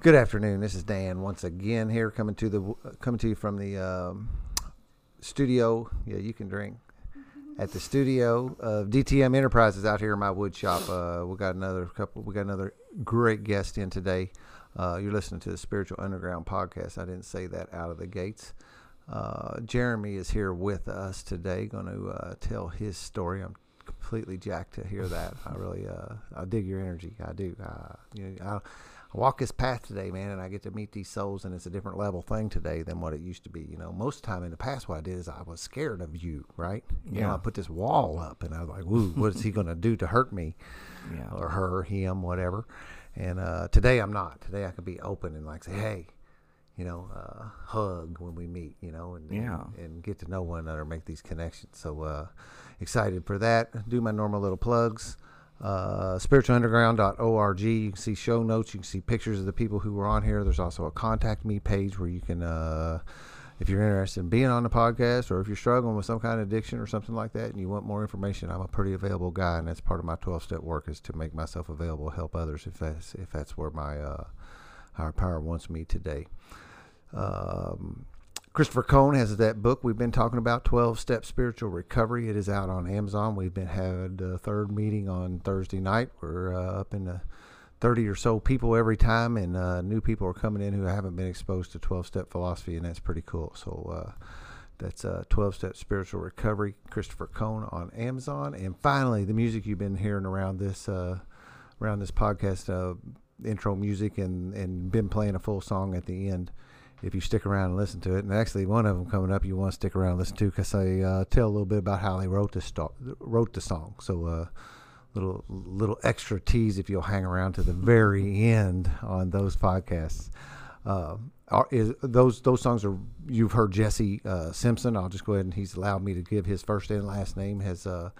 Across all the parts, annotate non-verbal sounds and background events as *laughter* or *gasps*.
Good afternoon. This is Dan once again here, coming to the coming to you from the um, studio. Yeah, you can drink *laughs* at the studio of DTM Enterprises out here in my wood shop. Uh, we got another couple. We got another great guest in today. Uh, you're listening to the Spiritual Underground podcast. I didn't say that out of the gates. Uh, Jeremy is here with us today, going to uh, tell his story. I'm completely jacked to hear that. I really, uh, I dig your energy. I do. Uh, you know, I, I walk this path today, man, and I get to meet these souls, and it's a different level thing today than what it used to be. You know, most of the time in the past, what I did is I was scared of you, right? You know, I put this wall up, and I was like, "Woo, what is he going to do to hurt me?" Yeah. or her, him, whatever. And uh, today I'm not. Today I can be open and like say, hey, you know, uh, hug when we meet, you know, and, Yeah. and and get to know one another, make these connections. So uh, excited for that. Do my normal little plugs. Uh, spiritualunderground.org. You can see show notes. You can see pictures of the people who were on here. There's also a contact me page where you can, uh, if you're interested in being on the podcast or if you're struggling with some kind of addiction or something like that and you want more information, I'm a pretty available guy, and that's part of my 12 step work is to make myself available help others if that's if that's where my uh, higher power wants me today. Um, Christopher Cohn has that book we've been talking about, 12 Step Spiritual Recovery. It is out on Amazon. We've been had a third meeting on Thursday night. We're uh, up in the 30 or so people every time, and uh, new people are coming in who haven't been exposed to 12 step philosophy, and that's pretty cool. So, uh, that's uh, 12 Step Spiritual Recovery, Christopher Cohn on Amazon. And finally, the music you've been hearing around this uh, around this podcast, uh, intro music, and, and been playing a full song at the end. If you stick around and listen to it, and actually one of them coming up, you want to stick around and listen to because they uh, tell a little bit about how they wrote the sto- wrote the song. So, uh, little little extra tease if you'll hang around to the very *laughs* end on those podcasts. Uh, are, is those those songs are you've heard Jesse uh, Simpson? I'll just go ahead and he's allowed me to give his first and last name. Has uh,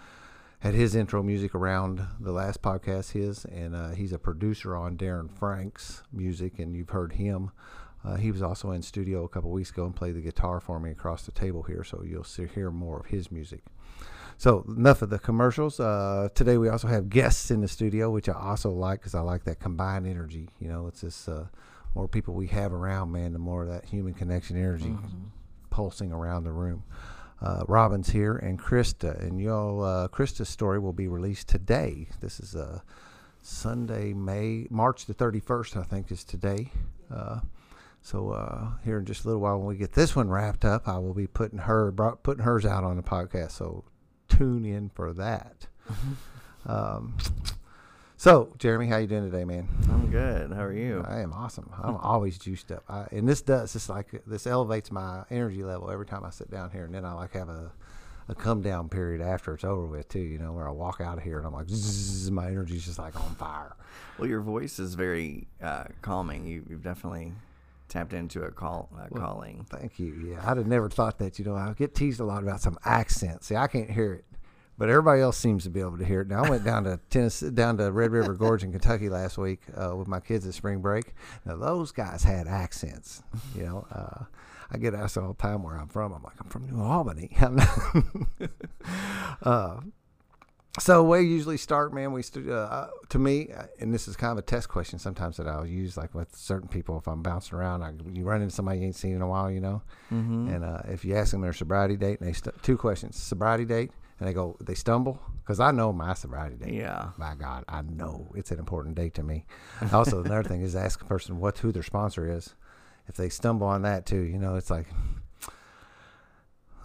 had his intro music around the last podcast, his, and uh, he's a producer on Darren Frank's music, and you've heard him. Uh, he was also in studio a couple weeks ago and played the guitar for me across the table here, so you'll see, hear more of his music. So enough of the commercials. Uh, today we also have guests in the studio, which I also like because I like that combined energy. You know, it's just uh, more people we have around, man, the more of that human connection energy pulsing around the room. Uh, Robin's here and Krista, and y'all. Uh, Krista's story will be released today. This is uh, Sunday, May March the thirty first, I think, is today. So uh, here in just a little while, when we get this one wrapped up, I will be putting her putting hers out on the podcast. So tune in for that. um, so Jeremy, how you doing today, man? I'm good. How are you? I am awesome. I'm always juiced up, I, and this does. It's like this elevates my energy level every time I sit down here, and then I like have a a come down period after it's over with too. You know, where I walk out of here and I'm like, zzz, my energy's just like on fire. Well, your voice is very uh, calming. You, you've definitely tapped into a call uh, calling. Thank you. Yeah, I'd have never thought that. You know, I get teased a lot about some accent. See, I can't hear it, but everybody else seems to be able to hear it. Now, I went down to *laughs* Tennessee, down to Red River Gorge in Kentucky last week uh, with my kids at spring break. Now, those guys had accents. You know, uh, I get asked all the time where I'm from. I'm like, I'm from New Albany. *laughs* *laughs* Uh, so we usually start, man. We st- uh, to me, uh, and this is kind of a test question sometimes that I'll use, like with certain people. If I'm bouncing around, I, you run into somebody you ain't seen in a while, you know. Mm-hmm. And uh, if you ask them their sobriety date, and they st- two questions: sobriety date, and they go, they stumble because I know my sobriety date. Yeah. My God, I know it's an important date to me. Also, another thing is ask a person what who their sponsor is. If they stumble on that too, you know, it's like.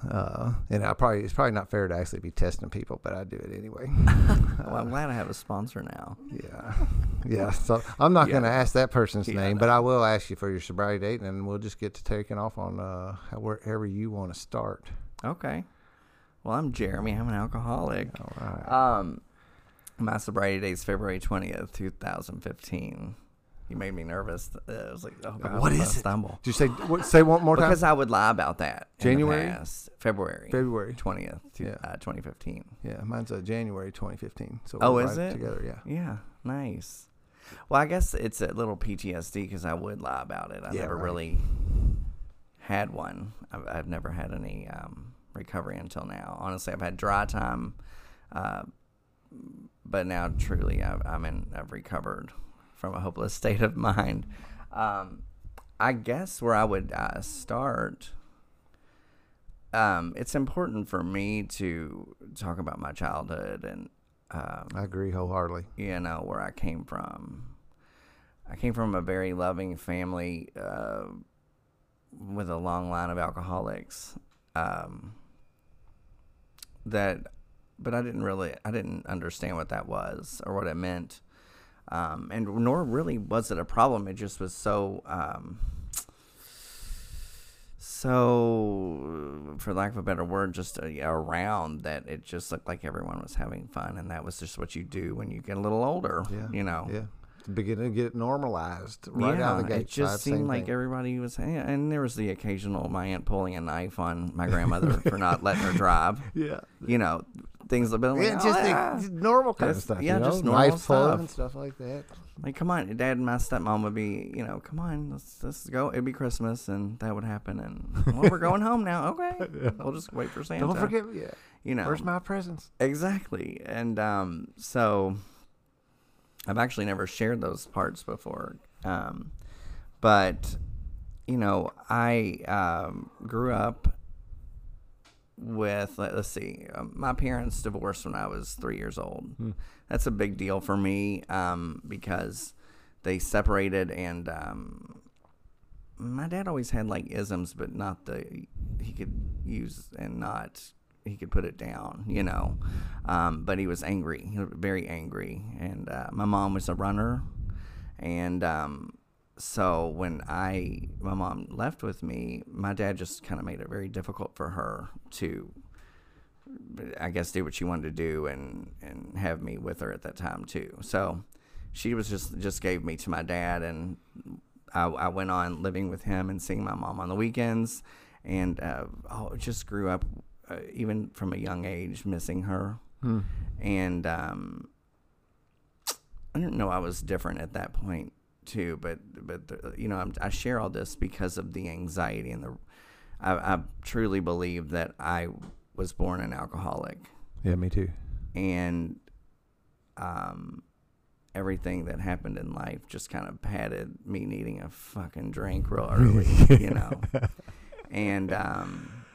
Uh, and I probably it's probably not fair to actually be testing people, but I do it anyway. *laughs* well, I'm glad I have a sponsor now. Yeah, yeah. So I'm not going to ask that person's Yeah, name, no. but I will ask you for your sobriety date, and we'll just get to taking off on uh, wherever you want to start. Okay. Well, I'm Jeremy. I'm an alcoholic. All right. Um, my sobriety date is February 20th, 2015. You made me nervous. Uh, I was like, oh, God, What I'm is it? Stumble. Did you say what, say one more time? Because I would lie about that. January? past. February. February. 20th, Yeah. uh, 2015. Yeah, mine's uh, January 2015. So Oh, we're is it? together? Yeah. Yeah, nice. Well, I guess it's a little PTSD because I would lie about it. I Yeah, never right. really had one. I've, I've never had any um, recovery until now. Honestly, I've had dry time, uh, but now truly I've, I'm in. I've recovered from a hopeless *laughs* state of mind. Um, I guess where I would uh, start. Um, it's important for me to talk about my childhood and um, I agree wholeheartedly. you know where I came from. I came from a very loving family uh, with a long line of alcoholics. Um, that, but I didn't really, I didn't understand what that was or what it meant, um, and nor really was it a problem. It just was so. Um, so, for lack of a better word, just uh, around that it just looked like everyone was having fun, and that was just what you do when you get a little older. Yeah. You know. Yeah. Beginning to get normalized right out of the gate. It just seemed like thing. everybody was, and there was the occasional my aunt pulling a knife on my grandmother for not letting her drive. *laughs* Yeah. You know, things have been like, Yeah, oh, just the- yeah. just normal kind of stuff. yeah, you know? just normal knife stuff. and stuff like that. like, come on, Dad and my stepmom would be, you know, come on, let's let's go. It'd be Christmas, and that would happen, and well, we're going *laughs* home now. Okay, we'll just wait for Santa. Don't forget, yeah. you know, Where's my presents? Exactly. And um, so I've actually never shared those parts before. Um, but, you know, I um, grew up with, let- let's see, um, my parents divorced when I was three years old. That's a big deal for me um, because they separated and. Um, my dad always had like isms, but not the he could use and not he could put it down, you know. Um, but he was angry, he was very angry, and uh, my mom was a runner, and um, so when I my mom left with me, my dad just kind of made it very difficult for her to. I guess do what she wanted to do and and have me with her at that time too. So she was just just gave me to my dad and I, I went on living with him and seeing my mom on the weekends, and uh, oh, just grew up uh, even from a young age missing her, and um, I didn't know I was different at that point too. But but the, you know I'm, I share all this because of the anxiety and the I, I truly believe that I was born an alcoholic Yeah, me too. and um, everything that happened in life just kind of padded me needing a fucking drink real *laughs* early, you know. And um,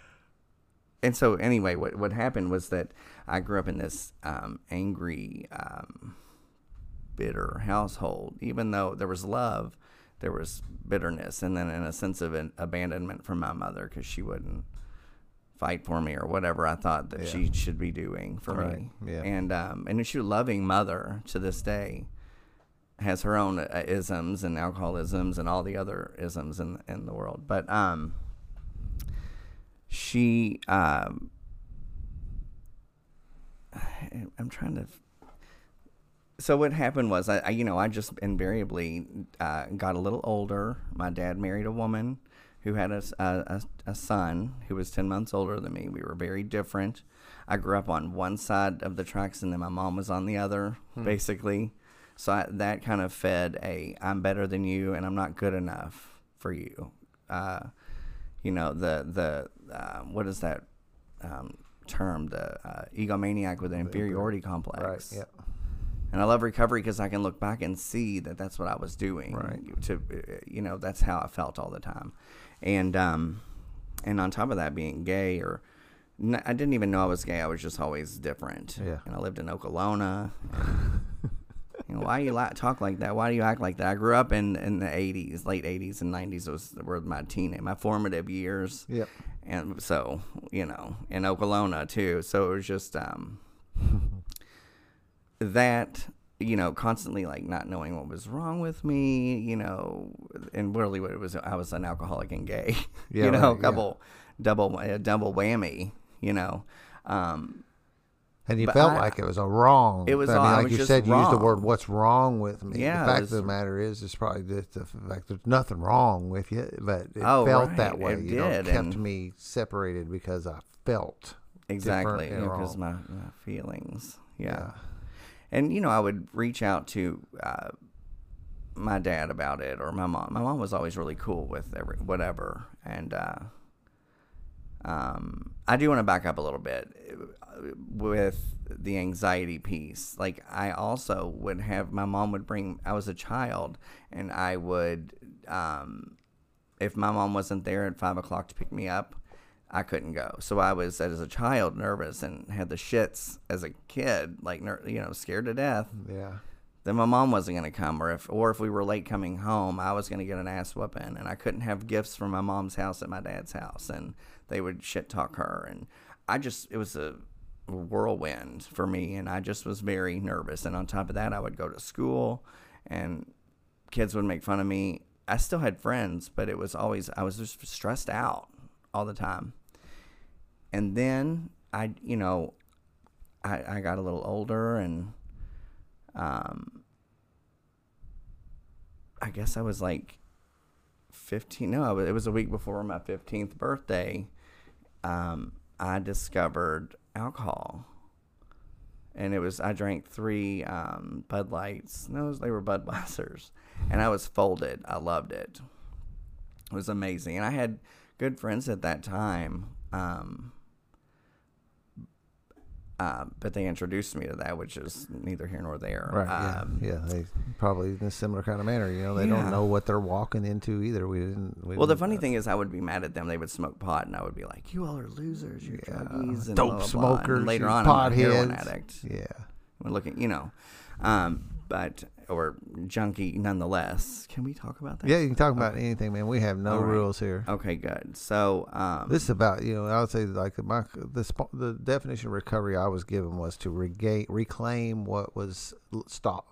and so anyway, what what happened was that I grew up in this um, angry, um, bitter household. Even though there was love, there was bitterness, and then in a sense of an abandonment from my mother because she wouldn't fight for me or whatever I thought that Yeah. she should be doing for Right, me. yeah. And um, and she's a loving mother to this day. Has her own uh, isms and alcoholisms and all the other isms in in the world, but um, she um, *sighs* I'm trying to. So what happened was, I, I you know I just invariably uh, got a little older. My dad married a woman who had a, a, a, son who was ten months older than me. We were very different. I grew up on one side of the tracks, and then my mom was on the other, basically. So I, that kind of fed a "I'm better than you, and I'm not good enough for you." Uh, you know the the uh, what is that um, term? The uh, egomaniac with an inferiority complex. Right. Yeah. And I love recovery because I can look back and see that that's what I was doing. Right. To uh, you know, that's how I felt all the time, and um, and on top of that, being gay or n- I didn't even know I was gay. I was just always different. Yeah. And I lived in and, *laughs* you know, why you la- talk like that? Why do you act like that? I grew up in, in the '80s, late '80s and '90s. Was were my teen, my formative years Yep. and so you know in Okolona too. So it was just um, *laughs* that you know constantly like not knowing what was wrong with me, you know, and really what it was I was an alcoholic and gay, *laughs* Yeah, you know, right, yeah. double a double whammy, you know. Um, And you felt I- like it was a wrong. It was I mean, I like was you said, you used the word "What's wrong with me?" Yeah, the fact was- of the matter is, it's probably just the fact there's nothing wrong with you, but it Oh, felt right, that way. it you know, it kept me separated because I felt exactly because my, my feelings, yeah. Yeah. And you know I would reach out to uh, my dad about it or my mom. My mom was always really cool with every whatever, and uh, um, I do want to back up a little bit uh, with the anxiety piece. Like I also would have my mom would bring. I was a child, and I would, um, if my mom wasn't there at five o'clock to pick me up, I couldn't go. So I was as a child nervous and had the shits as a kid, like ner- you know, scared to death. Yeah. Then my mom wasn't going to come, or if or if we were late coming home, I was going to get an ass whooping, and I couldn't have gifts from my mom's house at my dad's house, and they would shit talk her, and I just it was a whirlwind for me, and I just was very nervous. And on top of that, I would go to school, and kids would make fun of me. I still had friends, but it was always I was just stressed out all the time. And then I, you know, I, I got a little older and um, I guess I was like 15. No, it was a week before my 15th birthday. Um, I discovered alcohol. And it was, I drank three um, Bud Lights. No, they were Budweisers. And I was folded. I loved it. It was amazing. And I had good friends at that time. Um, uh, but they introduced me to that, which is neither here nor there. Right. Um, yeah. Yeah. They probably in a similar kind of manner. You know, they Yeah. don't know what they're walking into either. We didn't. We Well, the didn't, funny uh, thing is, I would be mad at them. They would smoke pot, and I would be like, "You all are losers. You're Yeah. druggies and Dope blah, blah, blah." And smokers, later on, I'm a heroin addict. Yeah. When looking, you know, um, but or junkie nonetheless. Can we talk about that? Yeah. You can talk about anything, man. We have no right. rules here. Okay, good. So, um, This is about you know I would say like my the the definition of recovery I was given was to regain reclaim what was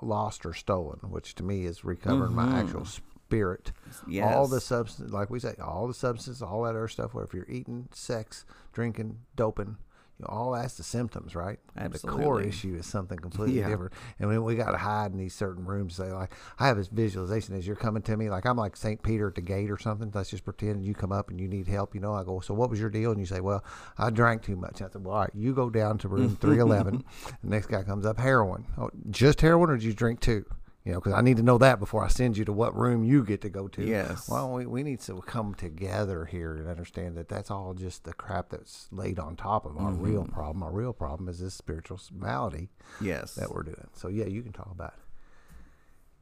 lost or stolen, which to me is recovering my actual spirit. yes, All the substance, like we say, all the substances, all that other stuff. Where if you're eating, sex, drinking, doping, you know, all that's the symptoms, right? The core issue is something completely *laughs* Yeah. different. And when we got to hide in these certain rooms, say like I have this visualization as you're coming to me, like I'm like Saint Peter at the gate or something. Let's just pretend you come up and you need help. You know, I go, so what was your deal? And you say, well, I drank too much. I said, well, all right, you go down to room *laughs* 311. the next guy comes up, heroin. Oh, just heroin, or did you drink two? You know, because I need to know that before I send you to what room you get to go to. Yes. Well, we, we need to come together here and understand that that's all just the crap that's laid on top of our real problem. Our real problem is this spiritual malady yes, that we're doing. So yeah, you can talk about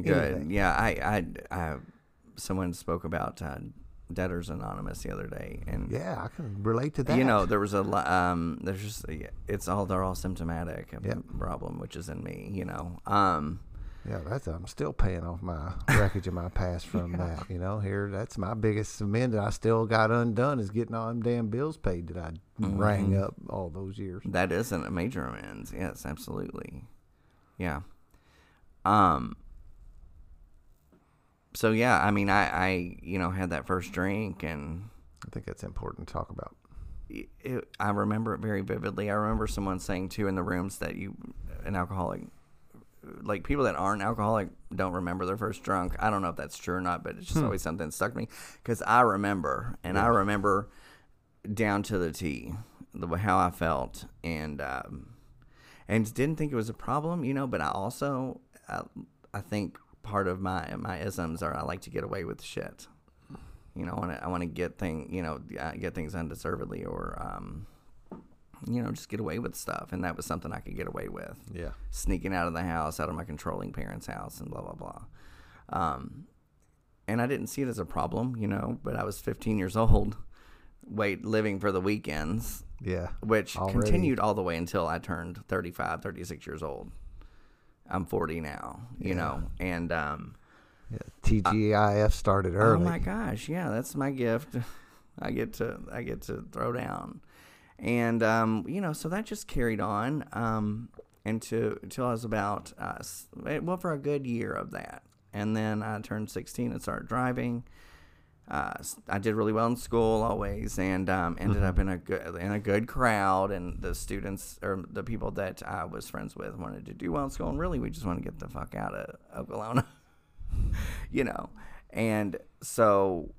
it. good. anything. Yeah, I, I, I, someone spoke about uh, Debtors Anonymous the other day, and Yeah, I can relate to that. You know, there was a um, there's just it's all they're all symptomatic of Yep. the problem, which is in me. You know, um, yeah, that's I'm still paying off my wreckage of my past from that. You know, here that's my biggest amend that I still got undone is getting all them damn bills paid that I rang Mm-hmm. up all those years. that isn't a major amends. Yes, absolutely. Yeah. Um. So yeah, I mean, I, I, you know, had that first drink, and I think that's important to talk about. it, I remember it very vividly. I remember someone saying too in the rooms that you, an alcoholic, like people that aren't alcoholic don't remember their first drunk. I don't know if that's true or not, but it's just always something that stuck me because I remember, and I remember down to the T, the how I felt, and um, and didn't think it was a problem, you know. But I also, I, I think part of my my isms are I like to get away with shit. You know, I want to I want to get thing, you know, uh, get things undeservedly or um, you know, just get away with stuff, and that was something I could get away with Yeah. sneaking out of the house, out of my controlling parents' house, and blah blah blah. Um, and I didn't see it as a problem, you know. But I was 15 years *laughs* old, wait, living for the weekends, Yeah. which Already. continued all the way until I turned 35, 36 years old. I'm 40 now, you know, and um, Yeah. TGIF started early. Oh my gosh, yeah, that's my gift. *laughs* I get to I get to throw down, and um, you know, so that just carried on um, into until I was about uh, well for a good year of that, and then I turned sixteen and started driving. Uh, I did really well in school always, and um, ended up in a good in a good crowd. And the students or the people that I was friends with wanted to do well in school, and really we just want to get the fuck out of Okolona *laughs* you know. And so,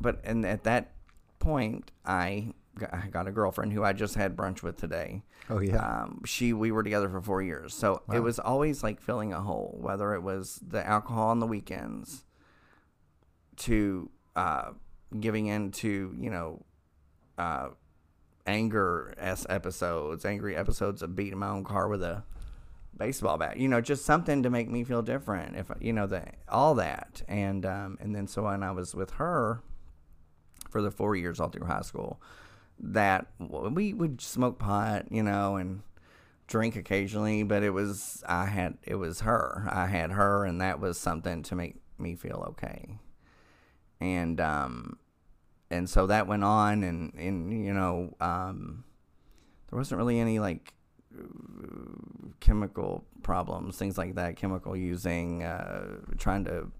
but and at that point, I I got a girlfriend who I just had brunch with today. Oh yeah. Um, she we were together for four years, so it was always like filling a hole. Whether it was the alcohol on the weekends, to uh, giving in to you know, uh, anger s episodes, angry episodes of beating my own car with a baseball bat. You know, just something to make me feel different. If you know that all that, and um, and then so when I was with her for the four years all through high school, that we would smoke pot, you know, and drink occasionally, but it was I had it was her. I had her, and that was something to make me feel okay. And um, and so that went on, and and you know, um, there wasn't really any like chemical problems, things like that, chemical using, uh, trying to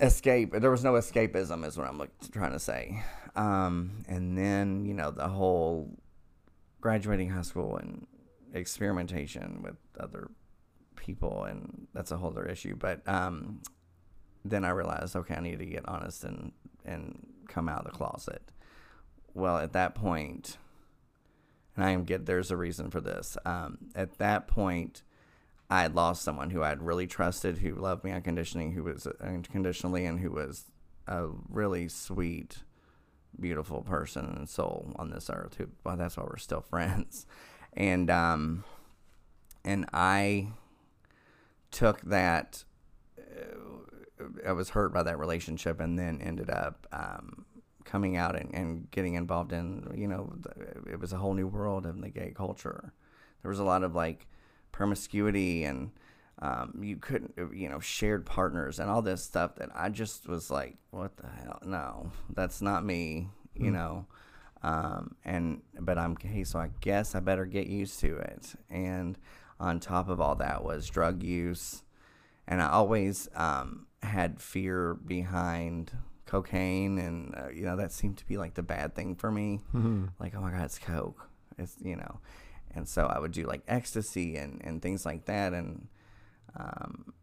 escape. There was no escapism, is what I'm like, trying to say. Um, and then, you know, the whole graduating high school and experimentation with other people, and that's a whole other issue. But um, then I realized, okay, I need to get honest and and come out of the closet. Well, at that point, and I am get there's a reason for this. Um, at that point, I had lost someone who I had really trusted, who loved me unconditionally, who was unconditionally, and who was a really sweet, beautiful person and soul on this earth. Who, well, that's why we're still *laughs* friends. And um, and I took that. Uh, I was hurt by that relationship, and then ended up um, coming out and, and getting involved in, you know, it was a whole new world in the gay culture. There was a lot of like promiscuity and um, you couldn't, you know, shared partners and all this stuff that I just was like, what the hell? No, that's not me, you mm. know. Um, and but I'm okay, so I guess I better get used to it. And on top of all that was drug use, and I always um, had fear behind cocaine, and uh, you know that seemed to be like the bad thing for me. Mm-hmm. Like, oh my god, it's coke. It's you know, and so I would do like ecstasy and and things like that, and um,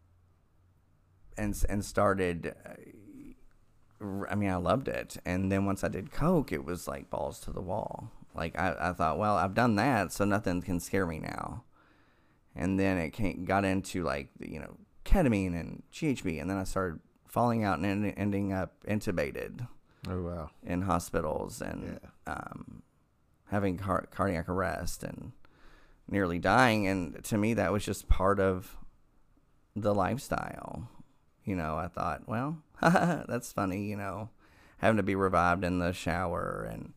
and and started. Uh, I mean, I loved it, and then once I did coke, it was like balls to the wall. Like I, I thought, well, I've done that, so nothing can scare me now. And then it came, got into like you know ketamine and GHB, and then I started falling out and ending up intubated. Oh wow! In hospitals and yeah. um, having car- cardiac arrest and nearly dying. And to me, that was just part of the lifestyle. You know, I thought, well, *laughs* that's funny. You know, having to be revived in the shower and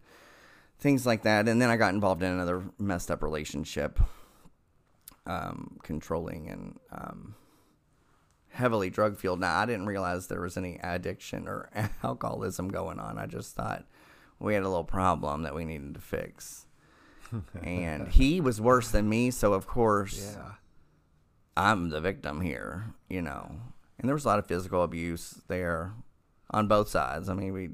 things like that. And then I got involved in another messed up relationship, um, controlling and um, heavily drug fueled. Now, I didn't realize there was any addiction or *laughs* alcoholism going on. I just thought we had a little problem that we needed to fix. And *laughs* he was worse than me, so of course, yeah. I'm the victim here, you know. And there was a lot of physical abuse there on both sides. I mean, we,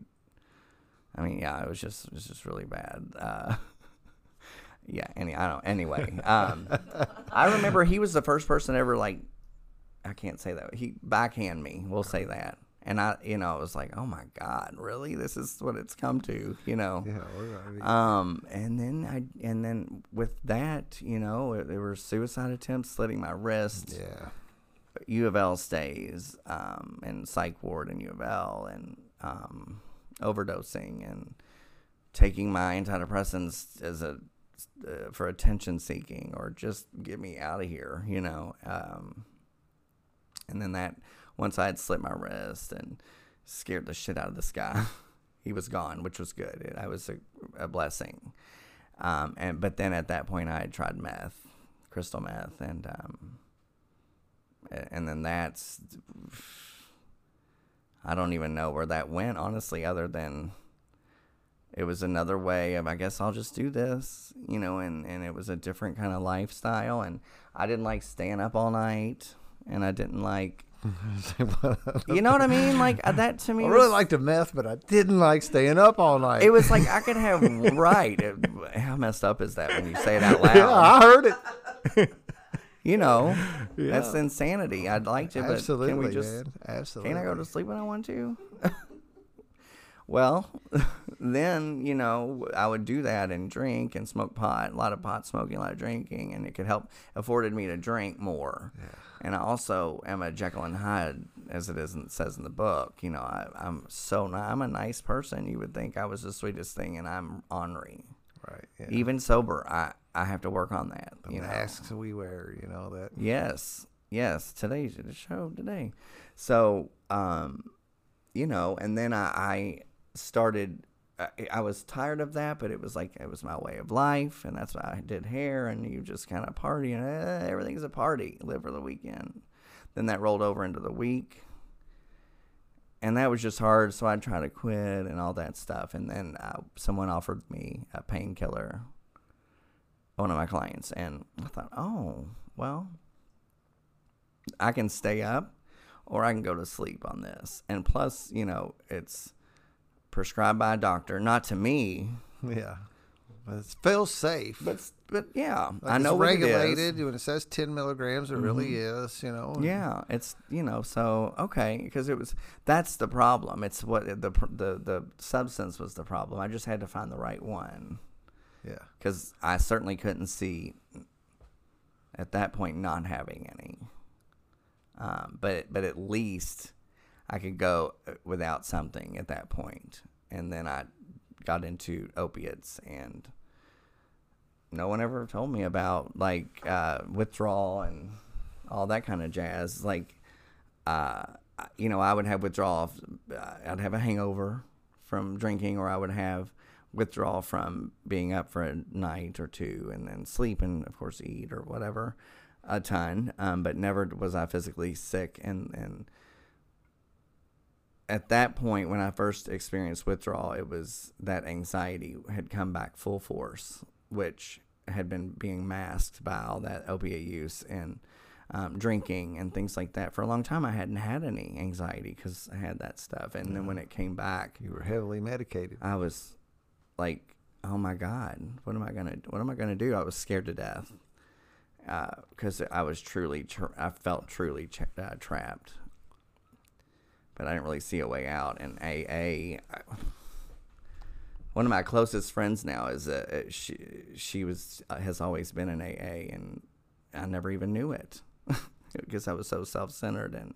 I mean, yeah, it was just, it was just really bad. Uh, *laughs* yeah. Any, I don't. Anyway, um, I remember he was the first person ever like I can't say that. He backhand me. We'll say that. And I, you know, I was like, oh my god, really? This is what it's come to, you know. Yeah. Um, and then I, and then with that, you know, there were suicide attempts, slitting my wrist. Yeah. U of L stays, um, and psych ward in U of L, and um, overdosing, and taking my antidepressants as a uh, for attention seeking, or just get me out of here, you know. Um, and then that once I had slit my wrist and scared the shit out of this *laughs* guy, he was gone, which was good. It, I was a, a blessing. Um, and but then at that point, I had tried meth, crystal meth, and um, and then that's I don't even know where that went, honestly, other than it was another way of I guess I'll just do this, you know, and, and it was a different kind of lifestyle and I didn't like staying up all night and I didn't like. *laughs* you know what I mean? Like uh, that to me. I really was, liked the meth, but I didn't like staying up all night. It was like I could have *laughs* right. It, how messed up is that when you say it out loud? Yeah, I heard it. *laughs* you know, yeah. that's insanity. I'd like to, but Absolutely, can we just? Man. Absolutely. Can I go to sleep when I want to? well, then you know I would do that and drink and smoke pot. A lot of pot smoking, a lot of drinking, and it could help afforded me to drink more. Yeah and I also am a Jekyll and Hyde as it is and says in the book. You know, I, I'm so ni- I'm a nice person. You would think I was the sweetest thing, and I'm ornery. Right. Yeah. Even sober, I I have to work on that. the you know. masks we wear, you know that. Yes, yes. Today's the show today. So, um, you know, and then I, I started. I, was tired of that, but it was like it was my way of life, and that's why I did hair. And you just kind of party, and eh, everything's a party. Live for the weekend. Then that rolled over into the week, and that was just hard. So I tried to quit and all that stuff. And then uh, someone offered me a painkiller. One of my clients, and I thought, oh well, I can stay up or I can go to sleep on this. And plus, you know, it's prescribed by a doctor, not to me, Yeah. But it feels safe. but but yeah, Like I know it's what it is. regulated when it says 10 milligrams. It really is, you know. Yeah, it's you know so okay because it was that's the problem. It's what the the the substance was the problem. I just had to find the right one Yeah. because I certainly couldn't see at that point not having any. Um, but but at least I could go uh, without something at that point, and then I got into opiates, and no one ever told me about like uh, withdrawal and all that kind of jazz. Like, uh, you know, I would have withdrawal. uh, I'd have a hangover from drinking, or I would have withdrawal from being up for a night or two, and then sleep, and of course eat or whatever a ton. Um, but never was I physically sick, and and at that point when I first experienced withdrawal, it was that anxiety had come back full force, which had been being masked by all that opiate use and um, drinking and things like that. For a long time, I hadn't had any anxiety because I had that stuff. And then when it came back, You were heavily medicated. I was like, "Oh my God, what am I gonna? What am I gonna do?" I was scared to death because I was truly, tra- I felt truly tra- uh, trapped. But I didn't really see a way out. And AA, one of my closest friends now is uh, she. She was uh, has always been in AA, and I never even knew it *laughs* because I was so self centered and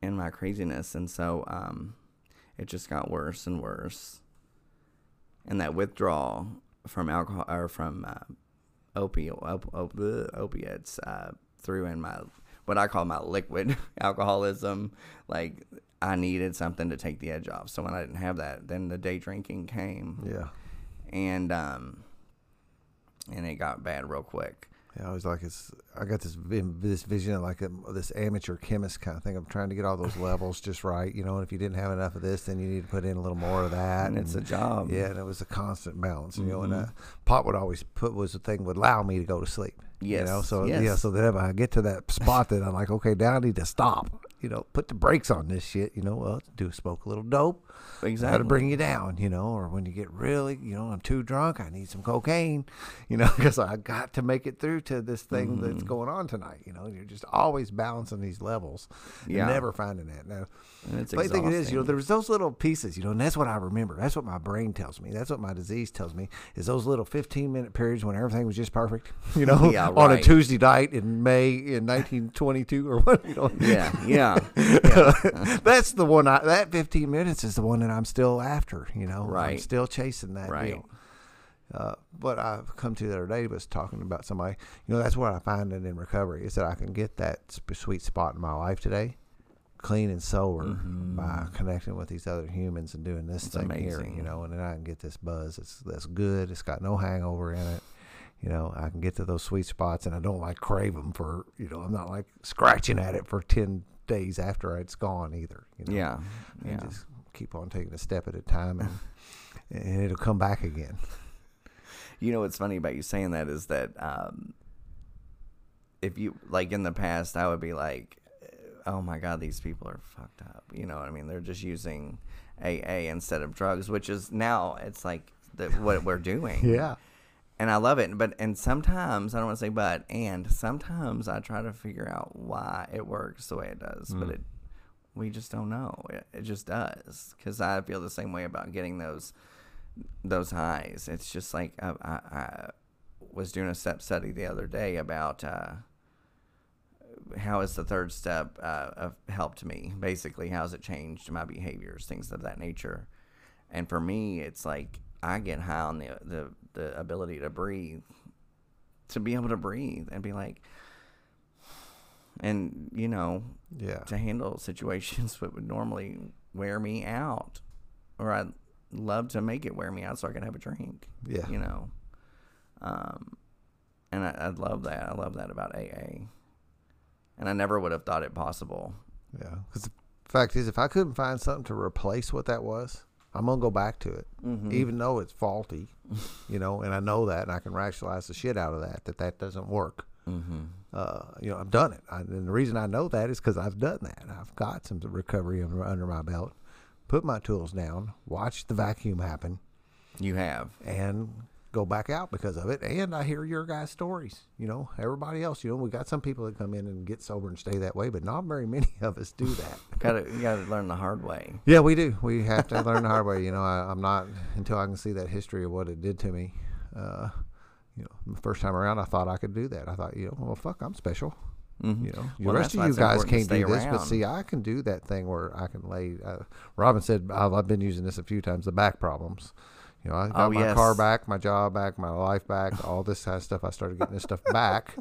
in my craziness, and so um, it just got worse and worse. And that withdrawal from alcohol or from uh, op, op, opiates uh, threw in my what I call my liquid *laughs* alcoholism. Like I needed something to take the edge off. So when I didn't have that, then the day drinking came, Yeah. and um, and it got bad real quick. Yeah, I was like, it's. I got this this vision of like a, this amateur chemist kind of thing. I'm trying to get all those levels just right, you know. And if you didn't have enough of this, then you need to put in a little more of that. And it's a job. Yeah, and it was a constant balance, you know. And Mhm. uh, pot would always put was the thing would allow me to go to sleep. Yes. You know, Yes, so yeah, so then if I get to that spot that I'm like, okay, now I need to stop. You know, put the brakes on this shit. You know, well, do smoke a little dope. Exactly. To bring you down, you know, or when you get really, you know, I'm too drunk, I need some cocaine, *laughs* you know, because I got to make it through to this thing that's Mm-hmm. going on tonight, you know. You're just always balancing these levels, Yeah. never finding that. Now, And it's funny thing it is, you know, there's those little pieces, you know, and that's what I remember. That's what my brain tells me. That's what my disease tells me is those little 15 minute periods when everything was just perfect, *laughs* you know, *laughs* Yeah, on a. Tuesday night in May in 1922 or what, you know. Yeah, yeah. That's the one. I, that 15 minutes is the one that I'm still after. You know, I'm Right. still chasing that Right. deal. Uh, what I've come to the other day was talking about somebody. You know, that's what I find it in recovery is that I can get that sp- sweet spot in my life today, clean and sober, by connecting with these other humans and doing this Mm-hmm. Thing here. You know, and then I can get this buzz. It's that's good. It's got no hangover in it. You know, I can get to those sweet spots, and I don't like crave them for. You know, I'm not like scratching at it for ten days after it's gone either. You know? Yeah, yeah. just keep on taking a step at a time and and it'll come back again You know what's funny about you saying that is that um, if you like in the past, I would be like, "Oh my god, these people are fucked up." You know what I mean? They're just using AA instead of drugs, which is now it's like the, what we're doing. *laughs* yeah and I love it. But and sometimes I don't want to say but, and sometimes I try to figure out why it works the way it does, but it we just don't know. It, it just does because I feel the same way about getting those those highs. It's just like I, I, I was doing a step study the other day about uh, how has the third step uh, helped me? Basically, how's it changed my behaviors, things of that nature? And for me, it's like I get high on the the the ability to breathe, to be able to breathe and be like, and you know, Yeah. to handle *laughs* situations that would normally wear me out, or I'd love to make it wear me out so I can have a drink. Yeah. You know, um, and I, I love that. I love that about AA, and I never would have thought it possible. Yeah. Because the fact is, if I couldn't find something to replace what that was, I'm gonna go back to it, Mm-hmm. even though it's faulty. you know, and I know that, and I can rationalize the shit out of that. That that doesn't work. Mm-hmm. Uh, you know, I've done it, I, and the reason I know that is because I've done that. I've got some recovery under, under my belt. Put my tools down, watch the vacuum happen, You have. and go back out because of it. And I hear your guys' stories. You know, everybody else. You know, we got some people that come in and get sober and stay that way, but not very many *laughs* of us do that. Got to you got to learn the hard way. Yeah, we do. We have to learn the hard way. You know, I, I'm not until I can see that history of what it did to me. Uh, you know, the first time around, I thought I could do that. I thought, you know, well, fuck, I'm special. Mhm. You know, the Well, rest of you guys can't do this, but see, I can do that thing where I can lay. Uh, Robin said I've, I've been using this a few times. The back problems. You know, I got Oh, my yes. car back, my job back, my life back, all this kind of stuff. I started getting this stuff *laughs* back,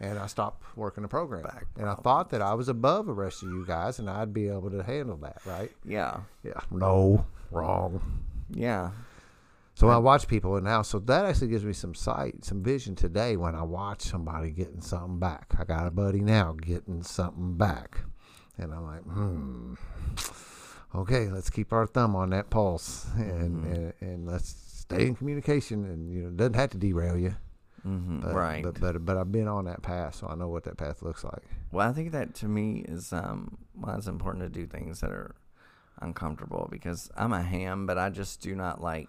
and I stopped working the program. Back and I thought that I was above the rest of you guys, and I'd be able to handle that, right? Yeah. Yeah. No, wrong. Yeah. So when I watch people, and now so that actually gives me some sight, some vision today when I watch somebody getting something back. I got a buddy now getting something back, and I'm like, hmm. Okay, let's keep our thumb on that pulse, and and, and let's stay in communication. And you know, it doesn't have to derail you, hmm but, right. But, but but I've been on that path, so I know what that path looks like. Well, I think that to me is um, why it's important to do things that are uncomfortable because I'm a ham, but I just do not like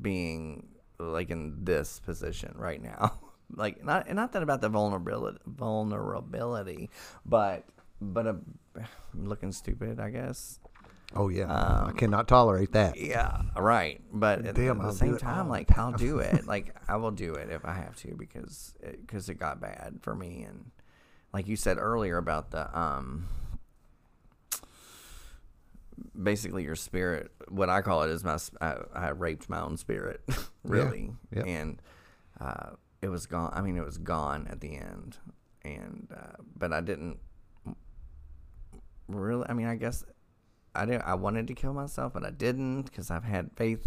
being like in this position right now. *laughs* like not not that about the vulnerability vulnerability, but but a, I'm looking stupid, I guess. Oh yeah, I Um, cannot tolerate that. Yeah, right. But at, Damn, at I'll the same time, like I'll do it. *laughs* like I will do it if I have to because because it, got bad for me and like you said earlier about the um basically your spirit. What I call it is my—I raped my own spirit, *laughs* really, Yep. and uh, it was gone. I mean, it was gone at the end, and uh, but I didn't really. I mean, I guess I didn't. I wanted to kill myself, but I didn't because I've had faith,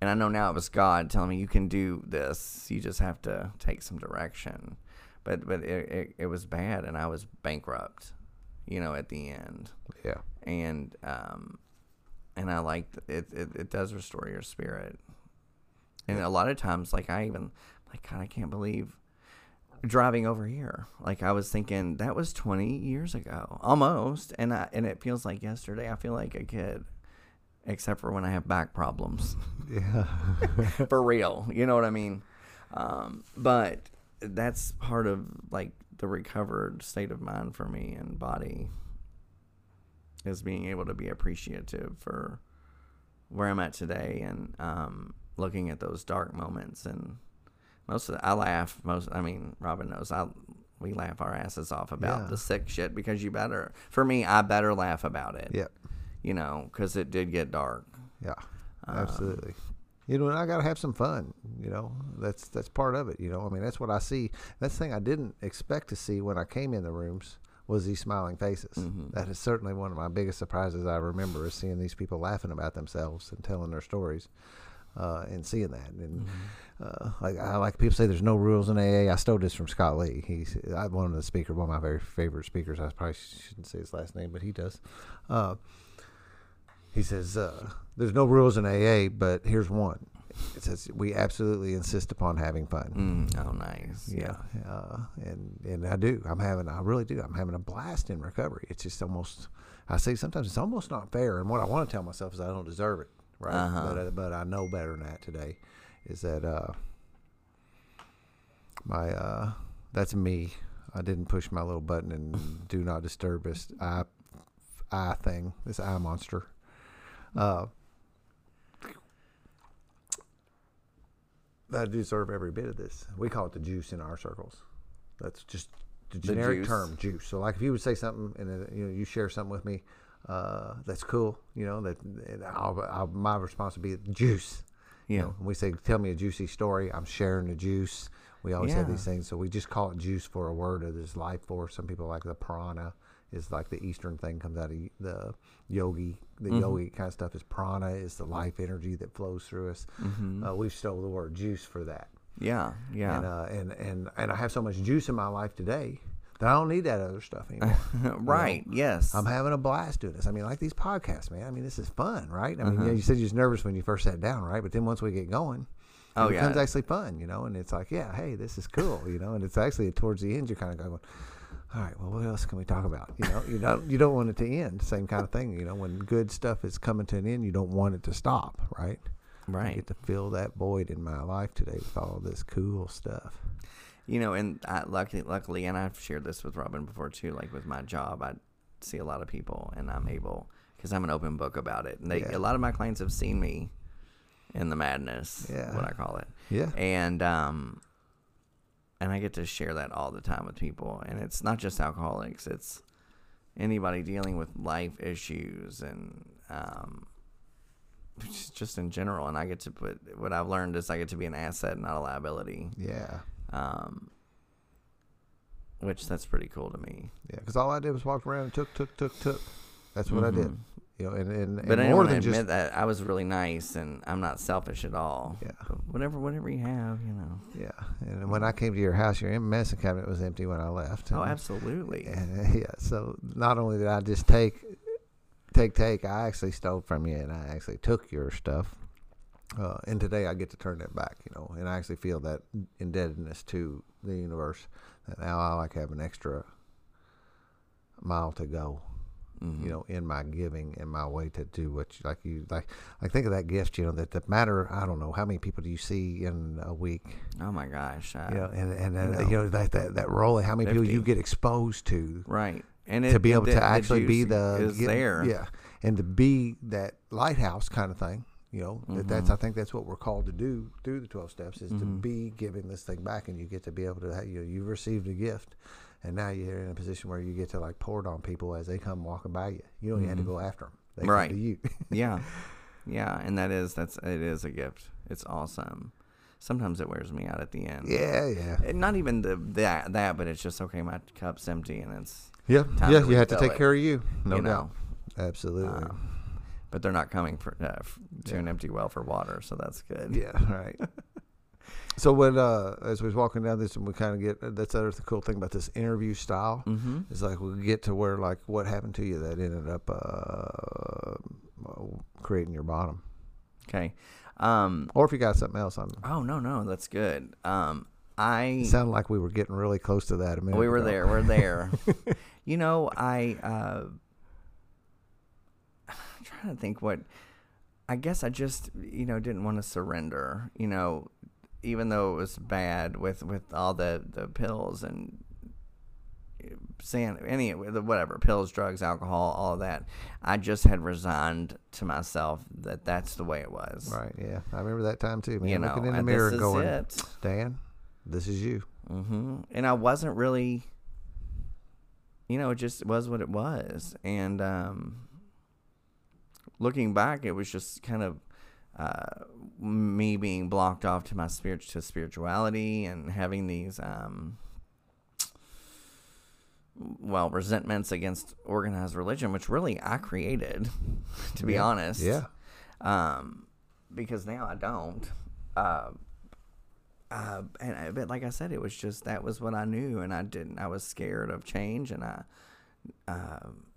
and I know now it was God telling me you can do this. You just have to take some direction. But but it, it, it was bad, and I was bankrupt. You know, at the end, Yeah, and um, and I like it, it. It does restore your spirit, and a lot of times, like I even like God, I can't believe driving over here. Like I was thinking that was 20 years ago, almost, and I and it feels like yesterday. I feel like a kid, except for when I have back problems, yeah, *laughs* for real. You know what I mean? Um, but that's part of like the recovered state of mind for me and body is being able to be appreciative for where I'm at today and um, looking at those dark moments and most of the, I laugh most I mean Robin knows I we laugh our asses off about Yeah. the sick shit because you better for me I better laugh about it yeah. you know because it did get dark Yeah, Um, absolutely. you know, and I got to have some fun. You know, that's that's part of it. You know, I mean, that's what I see. That's the thing I didn't expect to see when I came in the rooms was these smiling faces. Mm-hmm. That is certainly one of my biggest surprises. I remember is seeing these people laughing about themselves and telling their stories. Uh, and seeing that, and Mm-hmm. uh, like I like people say, there's no rules in AA. I stole this from Scott Lee. He's I, one of the speaker, one of my very favorite speakers. I probably shouldn't say his last name, but he does. Uh, he says uh, there's no rules in AA, but here's one. It says we absolutely insist upon having fun. mm, oh nice yeah Uh, and and I do. I'm having. I really do. I'm having a blast in recovery. It's just almost. I say sometimes it's almost not fair. And what I want to tell myself is I don't deserve it. Right. Uh-huh. But uh, but I know better than that today. Is that uh my uh that's me. I didn't push my little button and *laughs* do not disturb this eye eye thing. This eye monster. Uh, I deserve every bit of this. We call it the juice in our circles. That's just the generic juice. term juice. So like if you would say something and uh, you know you share something with me, uh, that's cool. You know that I'll, I'll, my response would be juice. You know, we say tell me a juicy story, I'm sharing the juice. We always have these things, so we just call it juice for a word of this life force. Some people like the prana is like the Eastern thing comes out of the yogi. The Mm-hmm. yogi kind of stuff is prana is the life energy that flows through us. Uh, we've stole the word juice for that. Yeah, yeah. And, uh, and and and I have so much juice in my life today that I don't need that other stuff anymore. *laughs* right. Yes. I'm having a blast doing this. I mean, like these podcasts, man. I mean, this is fun, right? I mean, Uh-huh. yeah, you said you was nervous when you first sat down, right? But then once we get going, Oh, it yeah. becomes actually fun, you know. And it's like, yeah, hey, this is cool, you know. And it's actually towards the end, you're kind of going, all right, well, what else can we talk about? You know, you don't you don't want it to end. Same kind of thing, you know. When good stuff is coming to an end, you don't want it to stop, right? I right. get to fill that void in my life today with all this cool stuff. You know, and I, luckily, luckily, and I've shared this with Robin before too. Like with my job, I see a lot of people, and I'm able because I'm an open book about it. And they, Yeah. a lot of my clients have seen me in the madness, Yeah. what I call it. Yeah. and um and I get to share that all the time with people and it's not just alcoholics it's anybody dealing with life issues and um just- in general and I get to put what I've learned is I get to be an asset not a liability Yeah. um which that's pretty cool to me Yeah, because all I did was walk around and took, took, took, took. That's what I did. You know, and and, but and I more than admit just that I was really nice and I'm not selfish at all. Yeah. But whatever, whatever you have, you know. yeah. And when I came to your house, your medicine cabinet was empty when I left. Oh, And- absolutely. And, *laughs* yeah. So not only did I just take, take, take, I actually stole from you, and I actually took your stuff. Uh, and today I get to turn that back, you know, and I actually feel that indebtedness to the universe. That now I like have an extra mile to go. Mhm. you know, in my giving, in my way to do what you like. You like, like think of that gift. You know, that the matter. I don't know how many people do you see in a week. Oh my gosh. Uh, You know, and and, and you you know that that that role. How many people you get exposed to Right. And to be able the- to the actually be the is get- there. yeah, and to be that lighthouse kind of thing. You know, that that's Mhm. I think that's what we're called to do through the twelve steps is to Mhm. be giving this thing back, and you get to be able to you know, you've received a gift, and now you're in a position where you get to like pour it on people as they come walking by you. You don't even have to Mhm. go after them; they Right. come to you. *laughs* yeah. *laughs* Yeah, and that is that's it is a gift. It's awesome. Sometimes it wears me out at the end. yeah, yeah, And not even the that that, but it's just okay. My cup's empty, and it's yeah, yeah. You have to take it, care of you, no you know. absolutely. um, but they're not coming for uh, to Yeah. an empty well for water, so that's good. Yeah, right. *laughs* so when uh, as we was walking down this, and we kind of get that's the other cool thing about this interview style Mm-hmm. is like we get to where like what happened to you that ended up uh, uh, creating your bottom, Okay. Um. or if you got something else on. Oh no no that's good. Um. I It sounded like we were getting really close to that a minute. we were ago. there. We're there. *laughs* you know, I uh, I'm trying to think what. I guess I just you know didn't want to surrender. You know, even though it was bad with with all the the pills and saying any whatever pills, drugs, alcohol, all that. I just had resigned to myself that that's the way it was. Right. Yeah, I remember that time too. Man, You know, looking in the mirror this is going, it. "Dan, this is you." hmm And I wasn't really, you know, it just was what it was. And um, looking back, it was just kind of uh, me being blocked off to my spirit to spirituality and having these, um, well, resentments against organized religion, which really I created, *laughs* to be Yeah. honest. Yeah. Um, because now I don't. Uh, uh, and I, but like I said, it was just that was what I knew, and I didn't. I was scared of change, and I, um,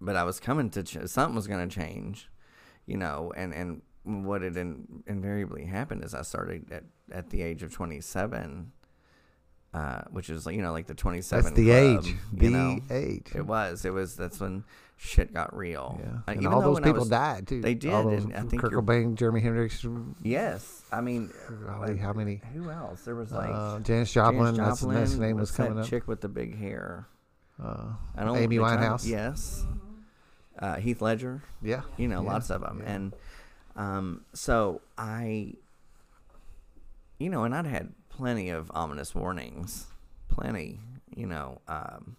but I was coming to ch- something was going to change, you know, and and what had in, invariably happened is I started at at the age of twenty seven. Uh, which is you know like the twenty seven. That's the club, age. You The know? age. It was. It was. That's when shit got real. Yeah. Uh, and all those people was- died too. they did, All those, and I think Kurt Cobain, Jimi Hendrix. Yes, I mean, golly, how many? Who else? There was like Uh, Janis Joplin. Janis That's the next Joplin, name was what's coming that up. Chick with the big hair. Uh, I don't. Amy Winehouse. yes. Uh, Heath Ledger. Yeah. You know, yeah, lots of them, yeah. and um, so I, you know, and I'd had plenty of ominous warnings, plenty, you know. Um,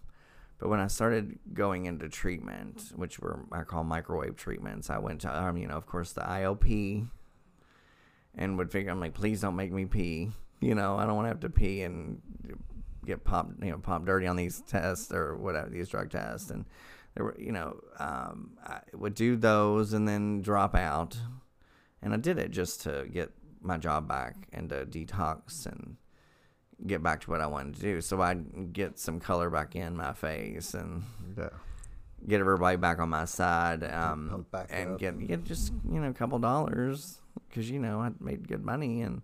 but when I started going into treatment, which were I call microwave treatments, I went to, um, you know, of course, the IOP, and would figure, I'm like, please don't make me pee. You know, I don't want to have to pee and get popped, you know, popped dirty on these tests or whatever these drug tests. And there were, you know, um, I would do those and then drop out, and I did it just to get my job back and to detox and get back to what I wanted to do. So I'd get some color back in my face and Yeah. get everybody back on my side, um, and up. get get just you know a couple dollars because you know I made good money, and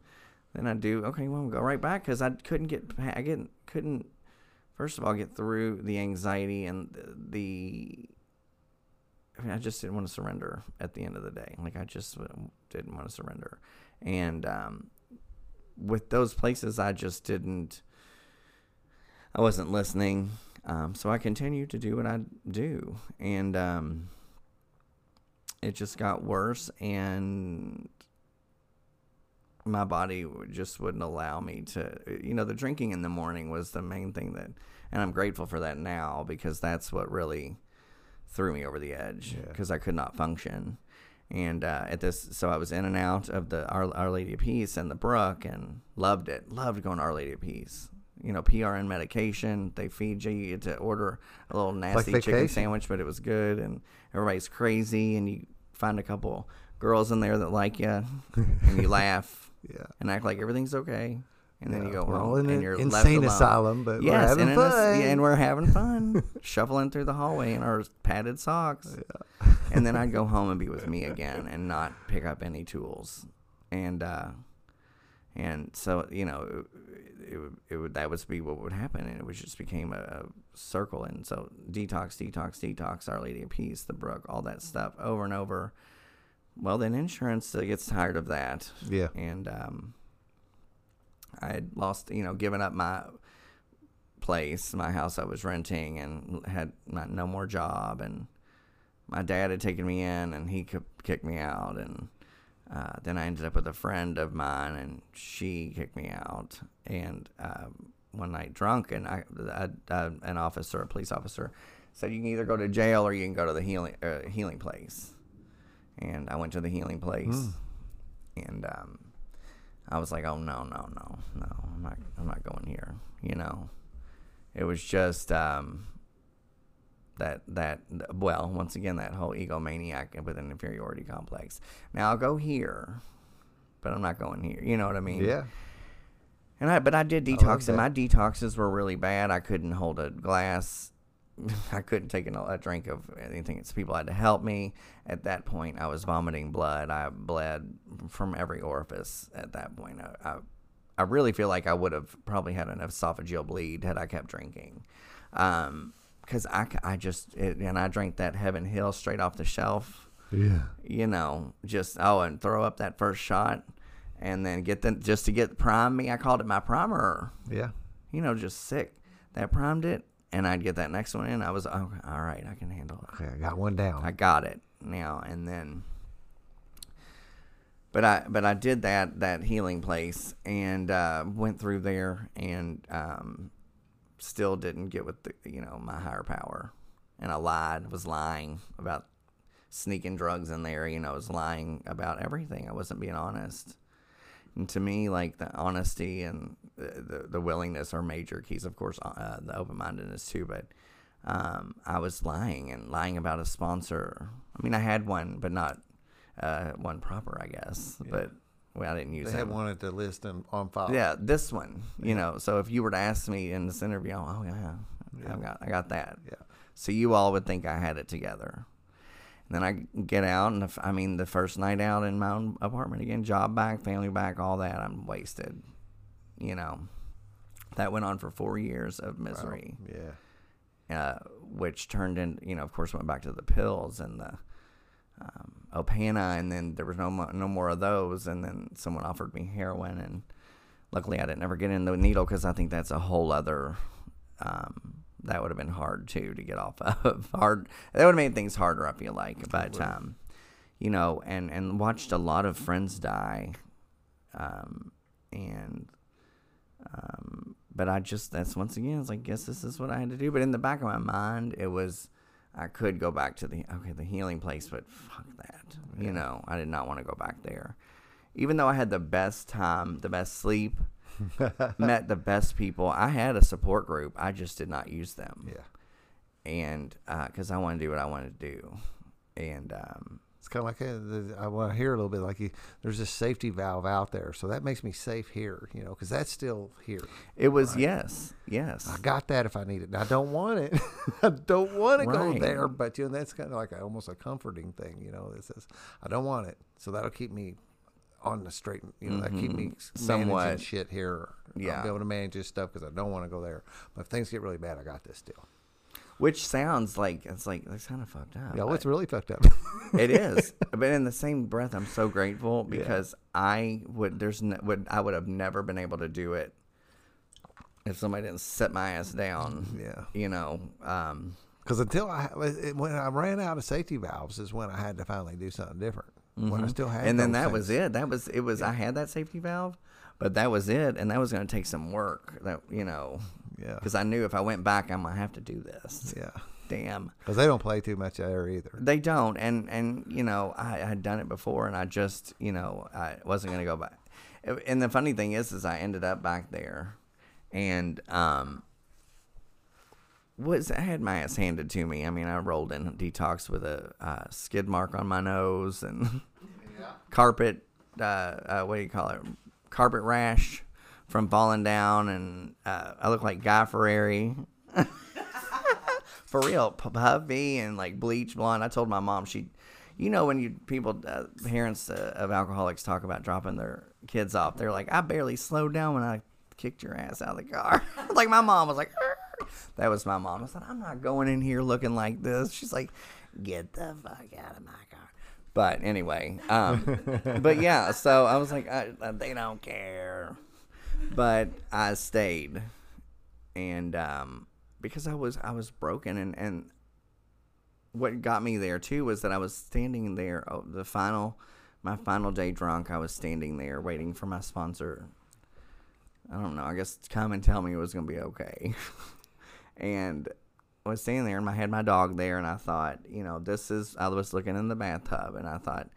then I'd do okay. Well, we'll go right back because I couldn't get I get couldn't first of all get through the anxiety and the I mean, I just didn't want to surrender at the end of the day. Like I just didn't want to surrender, and um, with those places, I just didn't. I wasn't listening, um, so I continued to do what I do, and um, it just got worse, and my body just wouldn't allow me to. You know, the drinking in the morning was the main thing that, and I'm grateful for that now because that's what really threw me over the edge Yeah. because I could not function. And uh, at this, so I was in and out of the Our, Our Lady of Peace and the Brook, and loved it. Loved going to Our Lady of Peace. You know, PRN medication. They feed you. You get to order a little nasty chicken sandwich, but it was good. And everybody's crazy, and you find a couple girls in there that like you, and you *laughs* laugh Yeah. and act like everything's okay. And then you Yeah. go Well, home in and you're insane asylum, but we're yes, having and in a s- fun. yeah, and we're having *laughs* fun, shuffling through the hallway in our padded socks. and then I'd go *laughs* home and be with me again, and not pick up any tools. And uh, and so you know, it, it, it would that would be what would happen, and it would just became a, a circle. And so detox, detox, detox, Our Lady of Peace, the Brook, all that stuff over and over. Well, then insurance gets tired of that Yeah. and um, I had lost, you know, given up my place, my house I was renting, and had my, no more job. And my dad had taken me in, and he kicked me out. And uh, then I ended up with a friend of mine, and she kicked me out. And um, one night, drunk, and I, I, I, an officer, a police officer, said you can either go to jail or you can go to the healing uh, healing place. And I went to the healing place, and um, I was like, oh no, no, no, no, I'm not, I'm not going here. You know, it was just um, that that well, once again, that whole egomaniac with an inferiority complex. Now I'll go here, but I'm not going here. You know what I mean? Yeah. And I, but I did detox, and my detoxes were really bad. I couldn't hold a glass. *laughs* I couldn't take a, a drink of anything. It's people had to help me. At that point, I was vomiting blood. I bled from every orifice. At that point, I, I, I really feel like I would have probably had an esophageal bleed had I kept drinking, um, because I I just it, and I drank that Heaven Hill straight off the shelf Yeah. you know, just oh, and throw up that first shot, and then get the just to get prime me. I called it my primer. Yeah. You know, just sick. That primed it, and I'd get that next one in. I was oh, all right. I can handle it. Okay, I got one down. I got it now, and then. But I but I did that that healing place and uh, went through there and um, still didn't get with the you know my higher power, and I lied was lying about sneaking drugs in there. You know, was lying about everything. I wasn't being honest. And to me, like the honesty and the, the, willingness are major keys. Of course, uh, the open mindedness too. But um, I was lying and lying about a sponsor. I mean, I had one, but not uh, one proper, I guess. But well, I didn't use it. They had one at the list and on file. Yeah, this one. You know, so if you were to ask me in this interview, oh yeah, Yeah. I got I got that. Yeah. So you all would think I had it together. And then I get out, and if, I mean, the first night out in my own apartment again, job back, family back, all that, I'm wasted. You know, that went on for four years of Wow. misery, Yeah. uh, which turned in, you know, of course, went back to the pills and the um, Opana, and then there was no mo- no more of those, and then someone offered me heroin, and luckily I didn't ever get in the needle because I think that's a whole other. Um, that would have been hard too to get off of. *laughs* Hard. That would have made things harder. I feel like, but um, you know, and and watched a lot of friends die, um, and um, but I just that's once again it's like guess this is what I had to do. But in the back of my mind, it was I could go back to the okay the healing place, but fuck that. You know, I did not want to go back there. Even though I had the best time, the best sleep, *laughs* met the best people. I had a support group. I just did not use them. Yeah. And because I want to do what I want to do, and um, It's kind of like uh, the, I want to hear a little bit like you, there's this safety valve out there, so that makes me safe here, you know, because that's still here. it was yes, yes. I got that if I need it. I don't want it. *laughs* I don't want to go there, but you know that's kind of like a, almost a comforting thing, you know. That says I don't want it, so that'll keep me on the straight. You know, that keep me Mm-hmm. Somewhat. shit here. Yeah. I'll be able to manage this stuff because I don't want to go there. But if things get really bad, I got this still. Which sounds like it's like it's kind of fucked up. Yeah, well, it's really fucked up. *laughs* it is *laughs* but in the same breath i'm so grateful because i would there's no, would i would have never been able to do it if somebody didn't set my ass down Yeah. you know um Because until I when I ran out of safety valves is when I had to finally do something different. When I still had, Mm-hmm. and then that was it that was it was i had that safety valve but that was it and that was going to take some work that you know Yeah. because i knew if i went back i'm to have to do this Yeah, damn because they don't play too much there either. They don't, and and you know I, had done it before, and I just you know I wasn't gonna go back. And the funny thing is, is I ended up back there, and um, was I had my ass handed to me. I mean, I rolled in detox with a uh, skid mark on my nose and *laughs* carpet. Uh, uh, what do you call it? Carpet rash from falling down, and uh, I look like Guy Fieri *laughs* for real, puffy and like bleach blonde. I told my mom she, you know, when you people, uh, parents uh, of alcoholics talk about dropping their kids off, they're like, I barely slowed down when I kicked your ass out of the car. *laughs* like my mom was like, "Arr." that was my mom. I said, I'm not going in here looking like this. She's like, get the fuck out of my car. But anyway, um, *laughs* but yeah, so I was like, I, I- they don't care. But I stayed, and um, because I was I was broken, and and what got me there too was that I was standing there. Oh, the final, my final day drunk. I was standing there waiting for my sponsor. I don't know. I guess come and tell me it was gonna be okay. *laughs* and I was standing there, and I had my dog there, and I thought, you know, this is. I was looking in the bathtub, and I thought,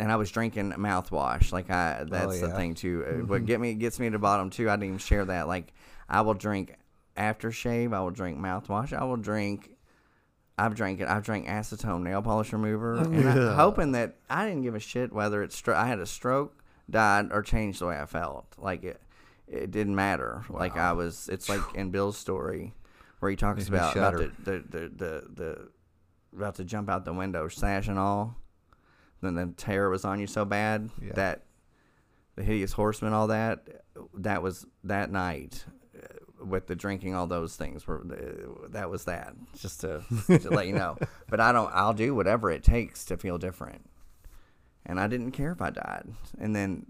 and I was drinking mouthwash. Like I, that's the yeah. thing too. Uh, What get me gets me to the bottom too. I didn't even share that. Like I will drink aftershave. I will drink mouthwash. I will drink. I've drank it. I've drank acetone nail polish remover, and I, Yeah. hoping that I didn't give a shit whether it's stro- I had a stroke, died, or changed the way I felt. Like it, it didn't matter. Like I was. It's like in Bill's story where he talks Makes about about the, the, the, the, the about to jump out the window, sash and all. Then the terror was on you so bad Yeah. that the hideous horseman, all that, that was that night uh, with the drinking, all those things were uh, that was that. Just to, to let you know. *laughs* But I don't. I'll do whatever it takes to feel different. And I didn't care if I died. And then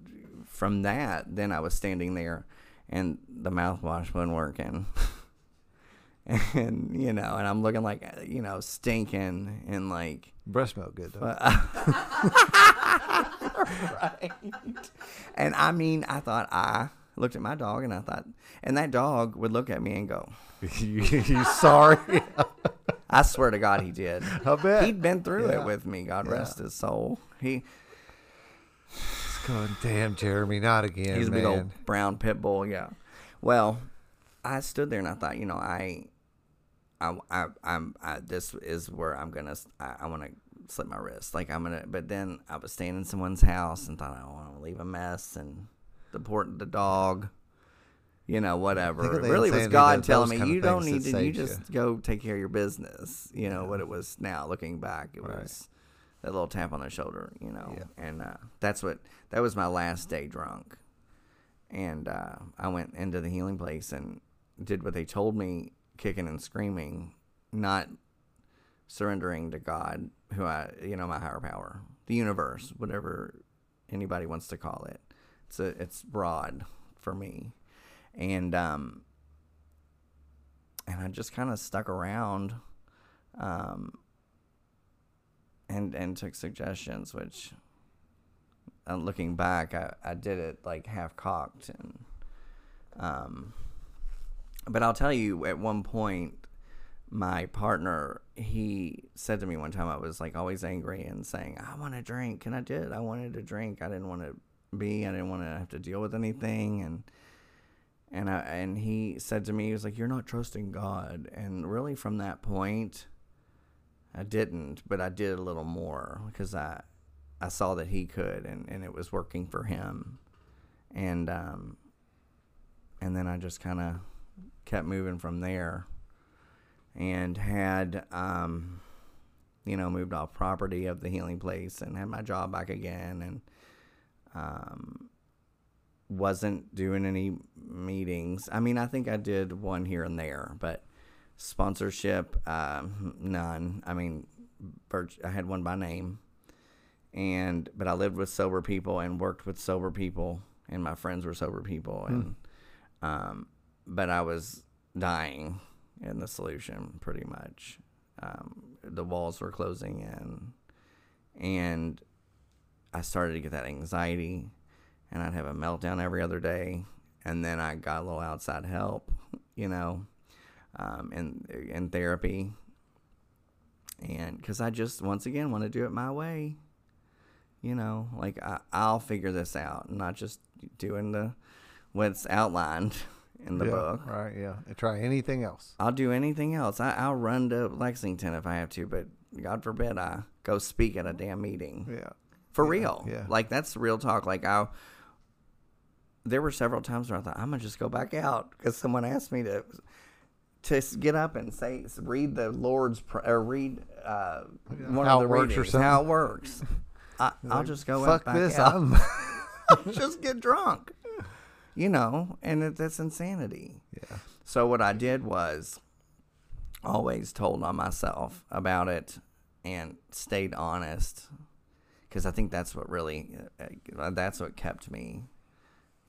from that, then I was standing there, and the mouthwash wasn't working. *laughs* and you know, and I'm looking like you know stinking and like Breast milk good though. *laughs* right. And I mean, I thought I looked at my dog and I thought, and that dog would look at me and go, *laughs* you, you sorry? *laughs* I swear to God, he did. I bet. He'd been through Yeah. it with me. God Yeah. rest his soul. He It's going, damn, Jeremy, not again, he's a man. big old brown pit bull. Yeah. Well, I stood there and I thought, you know, I, I, I I'm, I, this is where I'm gonna, I, I want to slip my wrist. Like I'm gonna, but then I was staying in someone's house and thought I don't want to leave a mess and deport the dog. You know, whatever. It really was God telling me, you don't need to, you just go take care of your business. You know, what it was now looking back, it Right. was that little tap on the shoulder, you know. Yeah. And uh, that's what, that was my last day drunk and uh, I went into the healing place and did what they told me, kicking and screaming, not surrendering to God, who I, you know, my higher power, the universe, whatever anybody wants to call it. It's a, it's broad for me, and um, and I just kind of stuck around, um, and and took suggestions, which uh, looking back, I, I did it like half cocked and Um, but I'll tell you, at one point, my partner he said to me one time I was like always angry and saying I want to drink. And I did. I wanted to drink. I didn't want to be I didn't want to have to deal with anything. And and I and he said to me he was like you're not trusting God. And really from that point I didn't but I did a little more because I I saw that he could and and it was working for him. And um and then I just kind of kept moving from there and had um, you know moved off property of the healing place and had my job back again and um, wasn't doing any meetings i mean i think i did one here and there but sponsorship um, none i mean i had one by name and but i lived with sober people and worked with sober people and my friends were sober people and mm. um, but i was dying in the solution pretty much. Um, the walls were closing in, and I started to get that anxiety, and I'd have a meltdown every other day, and then I got a little outside help, you know, um, in in therapy, and because I just once again want to do it my way, you know, like I, I'll figure this out, not just doing the what's outlined. *laughs* in the yeah, book. Right. Yeah. And try anything else. I'll do anything else. I, I'll run to Lexington if I have to, but God forbid I go speak at a damn meeting. Yeah. For yeah, real. Yeah. Like that's real talk. Like I, there were several times where I thought I'm gonna just go back out because someone asked me to to get up and say read the Lord's or read uh, yeah. one how of the readings, works or how it works. I, will like, just go fuck back this. out. I'm *laughs* *laughs* just get drunk you know, and it, that's insanity. Yeah. So what I did was always told on myself about it and stayed honest because I think that's what really uh, that's what kept me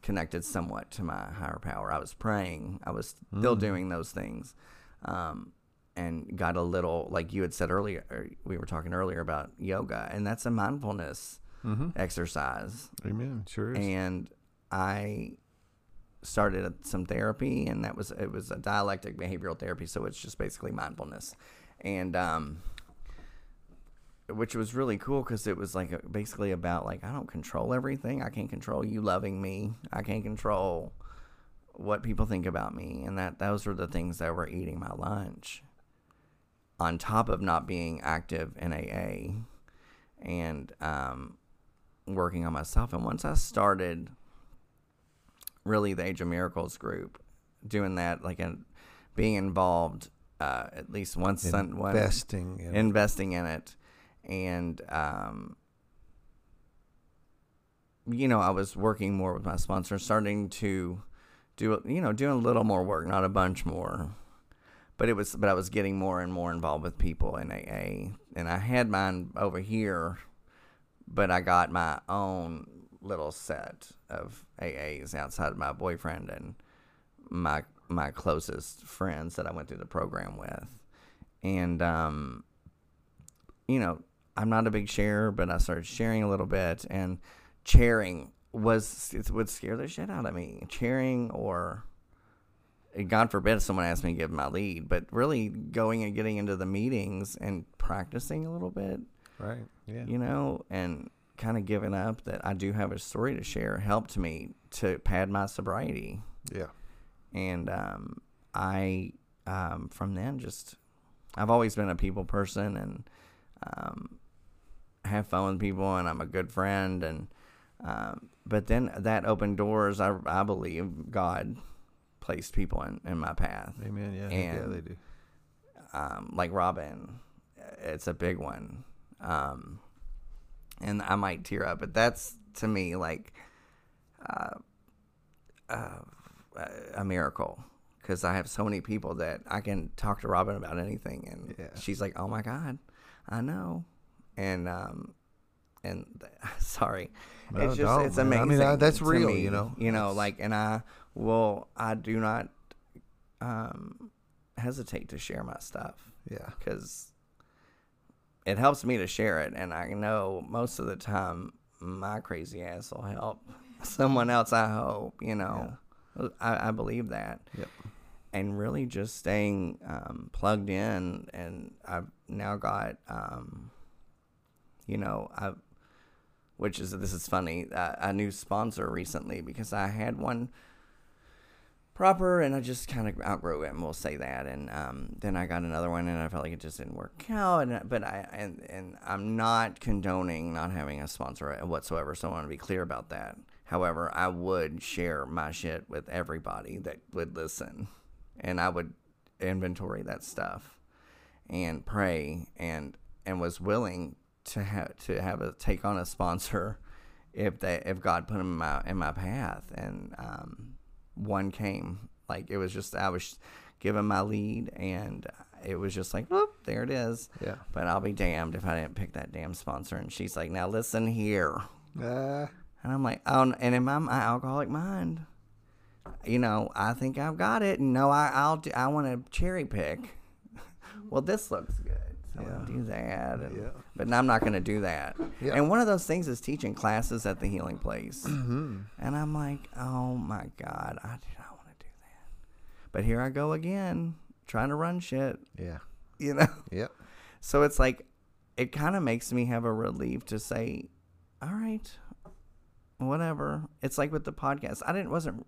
connected somewhat to my higher power. I was praying, I was still mm. doing those things, um, and got a little like you had said earlier. We were talking earlier about yoga, and that's a mindfulness mm-hmm. exercise. Amen. Sure is. And I started some therapy, and that was it was a dialectic behavioral therapy, so it's just basically mindfulness, and um, which was really cool because it was like basically about like I don't control everything. I can't control you loving me. I can't control what people think about me, and that those were the things that were eating my lunch. On top of not being active in AA, and um, working on myself, and once I started really the Age of Miracles group, doing that like and being involved uh, at least once investing in investing in it, and um, you know I was working more with my sponsor, starting to do you know doing a little more work, not a bunch more. But it was, but I was getting more and more involved with people in AA, and I had mine over here, but I got my own little set of AAs outside of my boyfriend and my my closest friends that I went through the program with. And um you know, I'm not a big sharer, but I started sharing a little bit and chairing was it would scare the shit out of me. Chairing or God forbid someone asked me to give my lead, but really going and getting into the meetings and practicing a little bit. Right. Yeah. You know, and kind of given up that I do have a story to share helped me to pad my sobriety. Yeah. And um, I, um, from then, just, I've always been a people person and um, have fun with people, and I'm a good friend. And, um, but then that opened doors. I, I believe God placed people in, in my path. Amen. Yeah. And, yeah, they do. Um, like Robin, it's a big one. Um, and I might tear up. But that's to me like uh, uh, a miracle because I have so many people that I can talk to Robin about anything, and yeah. she's like, "Oh my god, I know," and um, and *laughs* sorry, no, it's just it's amazing. I mean, uh, that's real, me, you know. You know, like, and I will, I do not um hesitate to share my stuff. Yeah, because it helps me to share it, and I know most of the time my crazy ass will help *laughs* someone else. I hope you know. Yeah. I, I believe that. Yep. And really just staying um, plugged in, and I've now got, um, you know, I, which is this is funny, a new sponsor recently because I had one proper and I just kind of outgrew it and we'll say that. And um, then I got another one and I felt like it just didn't work out. And but I and, and I'm not condoning not having a sponsor whatsoever so I want to be clear about that. However I would share my shit with everybody that would listen and I would inventory that stuff and pray and and was willing to have to have a take on a sponsor if they if God put them in my in my path. And um one came. Like it was just I was given my lead, and it was just like, whoop, there it is. Yeah. But I'll be damned if I didn't pick that damn sponsor. And she's like, now listen here. Uh, And I'm like, oh, and in my, my alcoholic mind, you know, I think I've got it. No, I, I'll do, I want to cherry pick. *laughs* well, this looks good. I'll do that. And, Yeah. But I'm not going to do that. Yeah. And one of those things is teaching classes at the healing place. Mm-hmm. And I'm like, oh my God, I do not want to do that. But here I go again, trying to run shit, yeah. you know? *laughs* Yep. So it's like, it kind of makes me have a relief to say, all right, whatever. It's like with the podcast. I didn't wasn't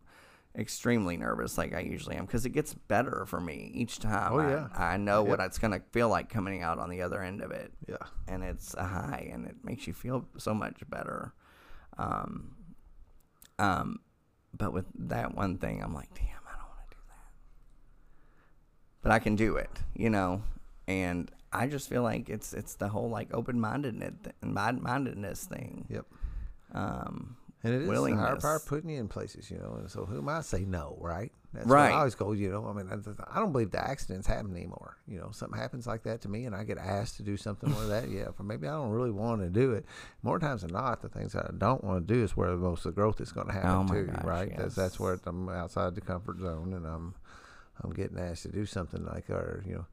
extremely nervous like I usually am because it gets better for me each time. Oh, I- yeah. I, know what it's gonna feel like coming out on the other end of it, Yeah. and it's a high, and it makes you feel so much better. Um, um, but with that one thing, I'm like, damn, I don't want to do that. But I can do it, you know, and I just feel like it's it's the whole like open mindedness mindedness thing. Yep. Um, And it is the higher power putting you in places, you know. And so who am I to say no, right? That's Right. I always go, you know. I mean, I, I don't believe the accidents happen anymore. You know, something happens like that to me, and I get asked to do something like that. Yeah, for maybe I don't really want to do it. More times than not, the things that I don't want to do is where most of the growth is going to happen Oh too, gosh, right? That's that's where I'm outside the comfort zone, and I'm I'm getting asked to do something like, or you know.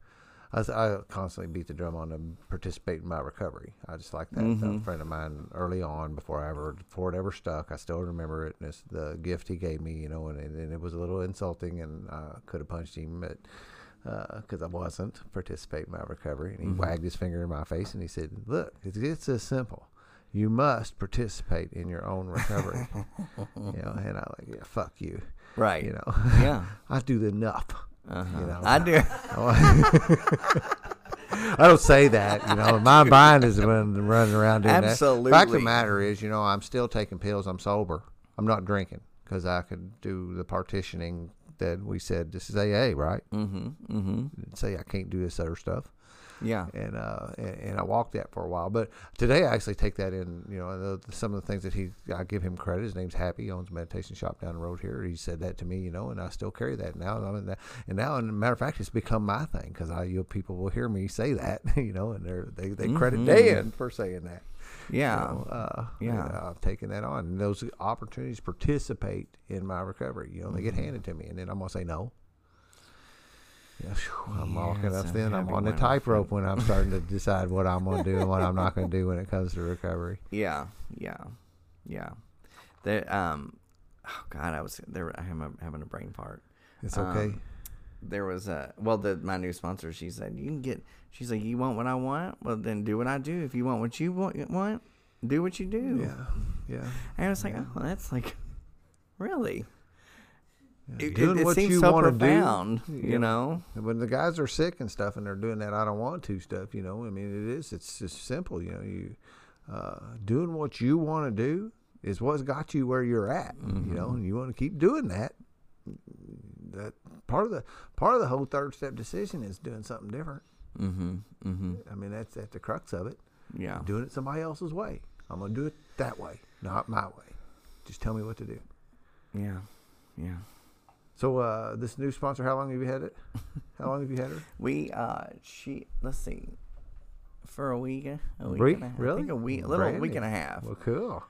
I, I constantly beat the drum on to participate in my recovery. I just like that. Mm-hmm. A friend of mine early on, before I ever before it ever stuck, I still remember it. And it's the gift he gave me, you know, and, it- and it was a little insulting, and I could have punched him, but because I wasn't participating in my recovery. And he Mm-hmm. wagged his finger in my face and he said, "Look, it's, it's this simple. You must participate in your own recovery." *laughs* you know, and I like, yeah, fuck you. right. You know, Yeah. *laughs* I do enough. Uh-huh. You know, I do. *laughs* *laughs* I don't say that, you know. My mind is running, running around doing that. Fact of the matter is, you know, I'm still taking pills. I'm sober. I'm not drinking because I could do the partitioning that we said. This is AA, right? mm-hmm. Mm-hmm. Say I can't do this other stuff, Yeah. and uh, and, and I walked that for a while. But today I actually take that in. You know, the, some of the things that he, I give him credit. His name's Happy. He owns a meditation shop down the road here. He said that to me, you know, and I still carry that now. And I'm in that, and now, and matter of fact, it's become my thing because I, you know, people will hear me say that, *laughs* you know, and they're, they they credit Mhm. Dan for saying that. Yeah. know, uh, Yeah. I've taken that on, and those opportunities participate in my recovery. You know, they get Mm-hmm. handed to me, and then I'm gonna say no. I'm walking up. a Then I'm on the tightrope when I'm starting to decide what I'm gonna do and what I'm not gonna do when it comes to recovery. *laughs* Yeah, yeah, yeah. The um, oh God, I was there. I am having a brain fart. It's Um, okay. There was a well, the my new sponsor. She said you can get. She's like, you want what I want? Well, then do what I do. If you want what you want, want do what you do. yeah, yeah. And I was like, Yeah. oh, that's like, really. It, Doing it, it what seems you so wanna do, profound, yeah. you know. When the guys are sick and stuff, and they're doing that, I don't want to stuff. You know, I mean, it is. It's just simple. You know, you uh, doing what you want to do is what's got you where you're at. You know, and you want to keep doing that. That part of the part of the whole third step decision is doing something different. Mm-hmm. Mm-hmm. I mean, that's at the crux of it. Yeah. Doing it somebody else's way. I'm gonna do it that way, not my way. Just tell me what to do. Yeah. Yeah. So uh, this new sponsor, how long have you had it? How long have you had her? *laughs* We uh she let's see. For a week, a week Week? and a half. Really? I think a week, a little Brand week and a half. Well, cool.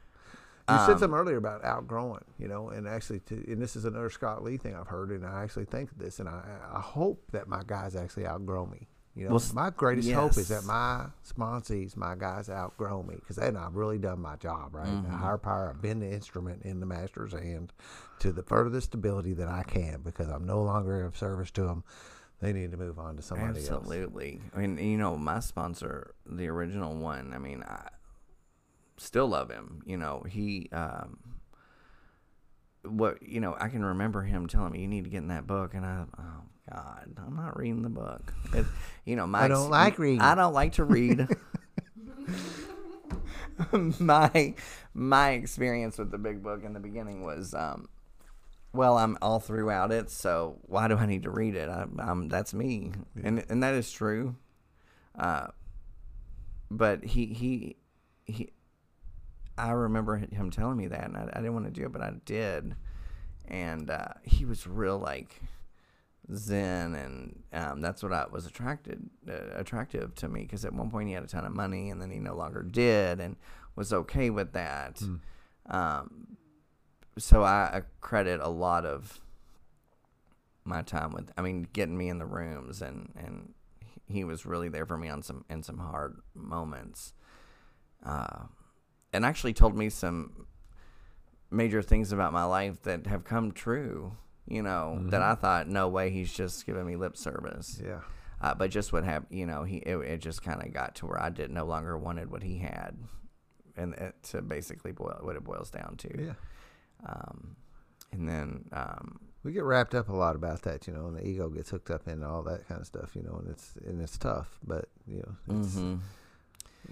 You said Um, something earlier about outgrowing, you know, and actually, to, and this is another Scott Lee thing I've heard, and I actually think this, and I, I hope that my guys actually outgrow me. You know, Well, my greatest hope is that my sponsees, my guys, outgrow me because then I've really done my job, right? The higher power, I've been the instrument in the master's hand to the furthest ability that I can because I'm no longer of service to them. They need to move on to somebody else. Absolutely. I mean, you know, my sponsor, the original one. I mean, I still love him. You know, he. Um, what you know, I can remember him telling me you need to get in that book, and I, oh God, I'm not reading the book. It, you know, my I don't like reading. I don't like to read. *laughs* my my experience with the big book in the beginning was um, well, I'm all throughout it, so why do I need to read it? I, I'm that's me, and and that is true. Uh, but he he he, I remember him telling me that, and I, I didn't want to do it, but I did, and uh, he was real like zen, and um, that's what I was attracted uh, attractive to me because at one point he had a ton of money, and then he no longer did, and was okay with that. Um, so I credit a lot of my time with I mean getting me in the rooms and and he was really there for me on some in some hard moments uh, and actually told me some major things about my life that have come true you know that I thought no way he's just giving me lip service Yeah. uh, but just what happened, you know, he it, it just kind of got to where I did no longer wanted what he had, and it, to basically boil what it boils down to. Yeah. Um, and then um, We get wrapped up a lot about that, you know, and the ego gets hooked up into all that kind of stuff, you know, and it's and it's tough, but you know, it's, mhm.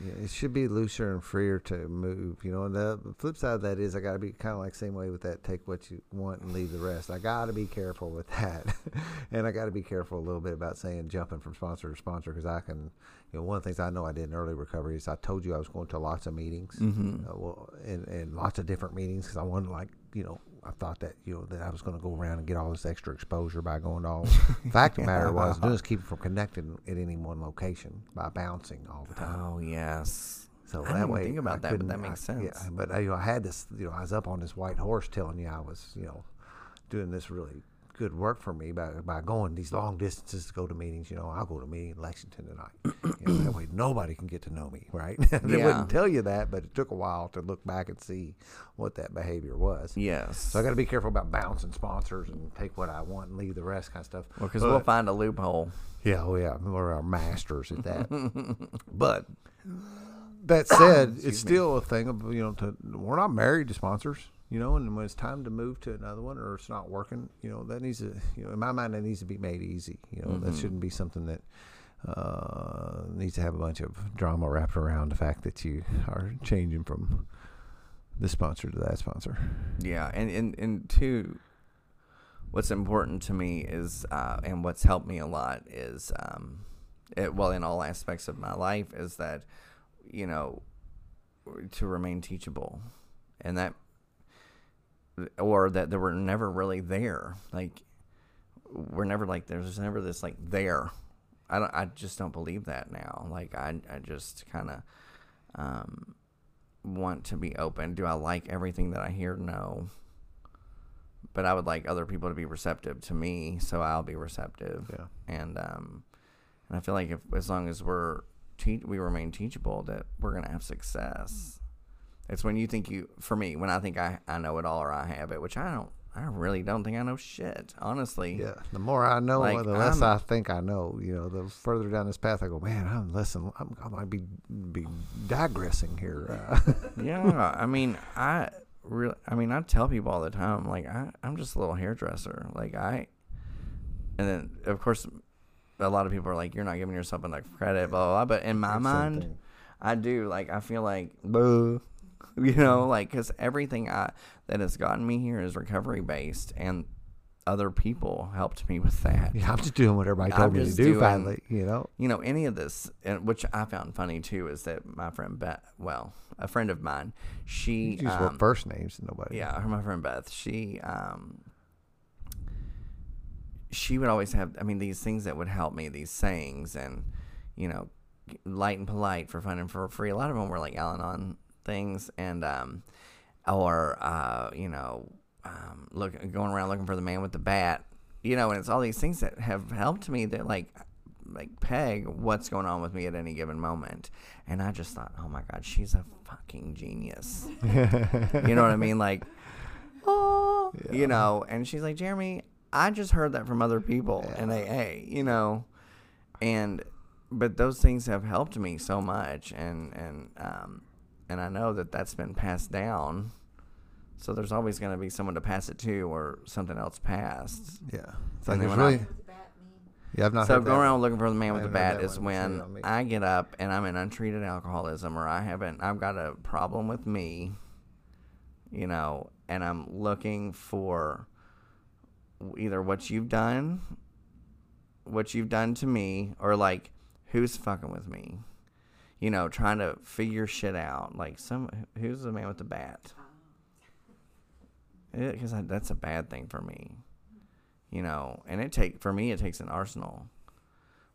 Yeah, it should be looser and freer to move, you know. And the flip side of that is I got to be kind of like same way with that. Take what you want and leave the rest. I got to be careful with that, *laughs* and I got to be careful a little bit about saying jumping from sponsor to sponsor because I can, you know, one of the things I know I did in early recovery is I told you I was going to lots of meetings, Mhm. uh, well, and, and lots of different meetings because I wanted like you know I thought that you know that I was going to go around and get all this extra exposure by going to all. *laughs* Fact of the matter was, *laughs* doing is keep it from connecting at any one location by bouncing all the time. oh yes, So I that way, think about I that, but that makes I- Yeah, sense. but I, you know, I had this. You know, I was up on this white horse telling you I was, you know, doing this really good work for me by by going these long distances to go to meetings. You know, I'll go to a meeting in Lexington tonight. you know, that *clears throat* way, nobody can get to know me, right? *laughs* they Yeah. wouldn't tell you that, but it took a while to look back and see what that behavior was. yes. So I got to be careful about bouncing sponsors and take what I want and leave the rest kind of stuff. Well, because we'll find a loophole. yeah, oh yeah, we're our masters at that. *laughs* but that said, *coughs* it's still a thing of you know, to, we're not married to sponsors, you know, and when it's time to move to another one or it's not working, you know, that needs to, you know, in my mind, that needs to be made easy. You know, that shouldn't be something that uh, needs to have a bunch of drama wrapped around the fact that you are changing from this sponsor to that sponsor. Yeah, and and and two, what's important to me is, uh, and what's helped me a lot is, um, it, well, in all aspects of my life, is that, you know, to remain teachable, and that, or that they were never really there. Like, we're never like there's never this like there. I don't. I just don't believe that now. Like, I I just kind of. Um, want to be open. Do I like everything that I hear? No. But I would like other people to be receptive to me, so I'll be receptive. Yeah. And um, and I feel like if as long as we're te- we remain teachable, that we're gonna have success. It's when you think you, for me, when I think I I know it all or I have it, which I don't. I really don't think I know shit, honestly. Yeah, the more I know, Like, the less I'm- I think I know. You know, the further down this path I go, man, I'm listen, I'm, I might be be digressing here. Uh, *laughs* yeah, I mean, I really, I mean, I tell people all the time, like, I, I'm just a little hairdresser. Like, I, and then, of course, a lot of people are like, you're not giving yourself enough credit, blah, blah, blah. But in my Same mind, thing. I do. Like, I feel like, boo, *laughs* you know, like, because everything I, that has gotten me here is recovery based, and other people helped me with that yeah, I'm just doing what everybody I'm told me to do. doing- finally, you know. you know any of this and which i found funny too is that my friend beth well a friend of mine she You um, first names, nobody. yeah her my friend beth she um she would always have i mean these things that would help me these sayings and you know light and polite for fun and for free a lot of them were like al-anon things and um or uh you know um look going around looking for the man with the bat you know and it's all these things that have helped me that like like peg what's going on with me at any given moment. And I just thought, oh my god, she's a fucking genius. *laughs* you know what I mean? Like, oh, you know. And she's like, Jeremy, I just heard that from other people in AA. You know, and but those things have helped me so much, and and um, and I know that that's been passed down. So there's always going to be someone to pass it to, or something else passed. Yeah. It's And like there's when I- Yeah, I've not So going that. around looking for the man with the bat is one. When weird on me. I get up and I'm in untreated alcoholism, or I haven't. I've got a problem with me, you know, and I'm looking for either what you've done, what you've done to me, or like who's fucking with me. You know, trying to figure shit out. Like some, who's the man with the bat? Because that's a bad thing for me. You know and it take for me it takes an arsenal.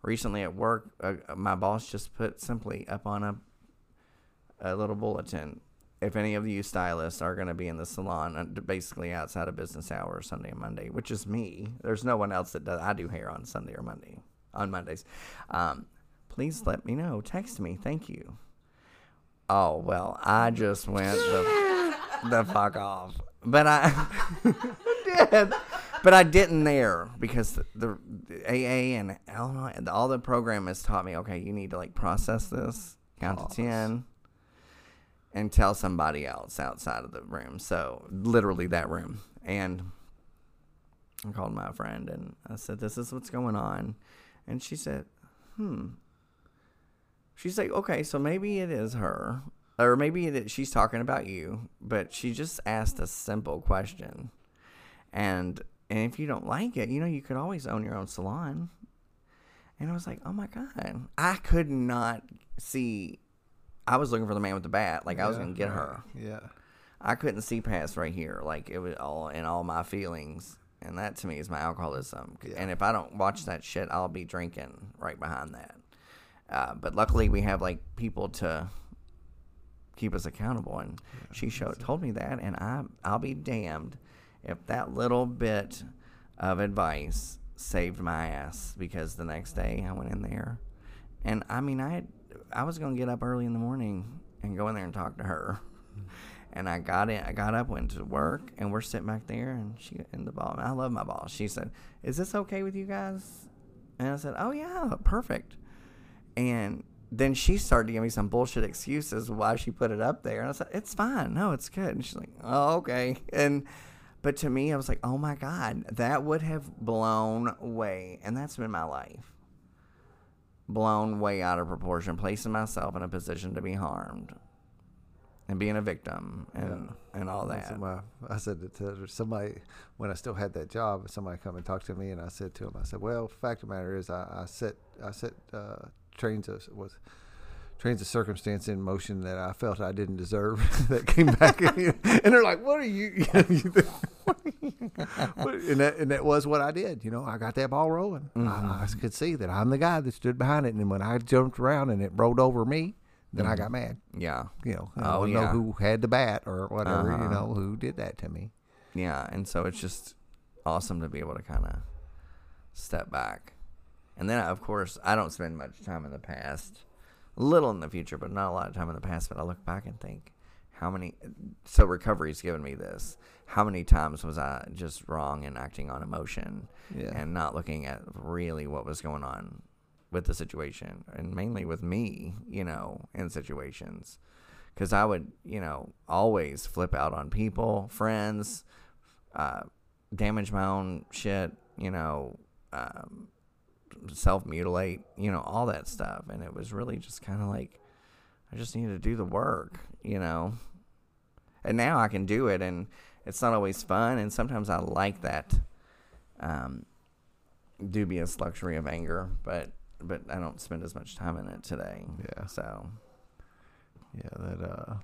Recently at work uh, my boss just put simply up on a a little bulletin. If any of you stylists are going to be in the salon uh, basically outside of business hours sunday and monday which is me there's no one else that does i do hair on sunday or monday on mondays. Um, please let me know text me thank you oh well i just went the, *laughs* the fuck off but i *laughs* did but I didn't there because the, the, the AA and Al-Anon and all the program has taught me. Okay, you need to like process this, count to ten, and tell somebody else outside of the room. So literally that room. And I called my friend and I said, "This is what's going on," and she said, "Hmm." She's like, "Okay, so maybe it is her." Or maybe it is, she's talking about you, but she just asked a simple question. And and if you don't like it, you know, you could always own your own salon. And I was like, oh my God. I could not see. I was looking for the man with the bat. Like, I was Yeah, to get right. her. Yeah. I couldn't see past right here. Like, it was all in all my feelings. And that to me is my alcoholism. Yeah. And if I don't watch that shit, I'll be drinking right behind that. Uh, but luckily, we have like people to keep us accountable. And she showed told me that, and I I'll be damned if that little bit of advice saved my ass because the next day I went in there, and I mean I had, I was gonna get up early in the morning and go in there and talk to her. And I got in. I got up, went to work, and we're sitting back there. And she and the boss. I love my boss. She said, "Is this okay with you guys?" And I said, "Oh yeah, perfect." And then she started to give me some bullshit excuses why she put it up there. And I said, It's fine. No, it's good. And she's like, Oh, okay. And but to me, I was like, Oh my God, that would have blown way. And that's been my life. Blown way out of proportion, placing myself in a position to be harmed and being a victim and and all that. my- I said to somebody when I still had that job. Somebody come and talk to me, and I said to him, I said, "Well, fact of the matter is, I, I set I set uh, trains of was trains of circumstance in motion that I felt I didn't deserve *laughs* that came back, and they're like, "What are you?" *laughs* And that and that was what I did. You know, I got that ball rolling. I, I could see that I'm the guy that stood behind it, and when I jumped around and it rolled over me, then I got mad. Yeah. You know, I Oh, don't know who had the bat or whatever. Uh-huh. You know, who did that to me. Yeah, and so it's just awesome to be able to kind of step back. And then, of course, I don't spend much time in the past, a little in the future, but not a lot of time in the past. But I look back and think, how many? So recovery's given me this. How many times was I just wrong and acting on emotion, Yeah. and not looking at really what was going on with the situation, and mainly with me, you know, in situations because I would, you know, always flip out on people, friends, uh, damage my own shit, you know, um, self mutilate, you know, all that stuff. And it was really just kind of like, I just needed to do the work, you know. And now I can do it, and it's not always fun. And sometimes I like that um, dubious luxury of anger, but but I don't spend as much time in it today. Yeah. So Yeah, that uh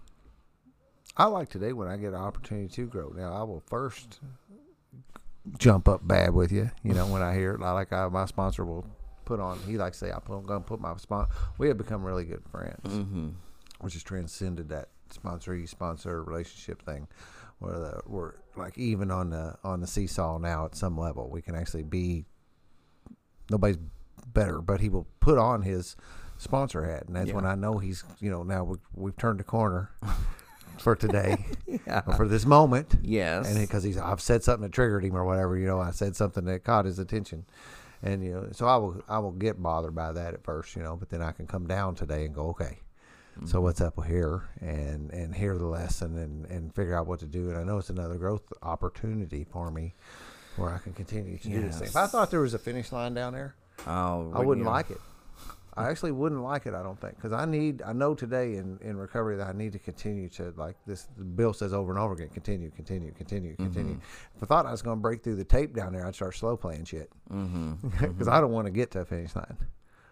I like today when I get an opportunity to grow. Now I will first jump up bad with you, you know, when I hear it. Like I, my sponsor will put on he likes to say I'm gonna put my spon we have become really good friends. Mm-hmm. Which has transcended that sponsor sponsor relationship thing. Where the, we're like even on the on the seesaw now at some level. We can actually be nobody's better, but he will put on his sponsor hat, and that's Yeah. when I know he's you know now we, we've turned the corner *laughs* for today *laughs* Yeah. or for this moment. Yes. And because he's, I've said something that triggered him or whatever, you know, I said something that caught his attention, and you know, so I will, I will get bothered by that at first, you know, but then I can come down today and go, okay, so mm-hmm. what's up here, and and hear the lesson and and figure out what to do, and I know it's another growth opportunity for me, where I can continue to do this thing. If I thought there was a finish line down there, oh, I wouldn't yeah. like it. I actually wouldn't like it. I don't think because I need. I know today in, in recovery that I need to continue to like this. Bill says over and over again: continue, continue, continue, continue. If I thought I was going to break through the tape down there, I'd start slow playing shit Mm-hmm. *laughs* because I don't want to get to a finish line.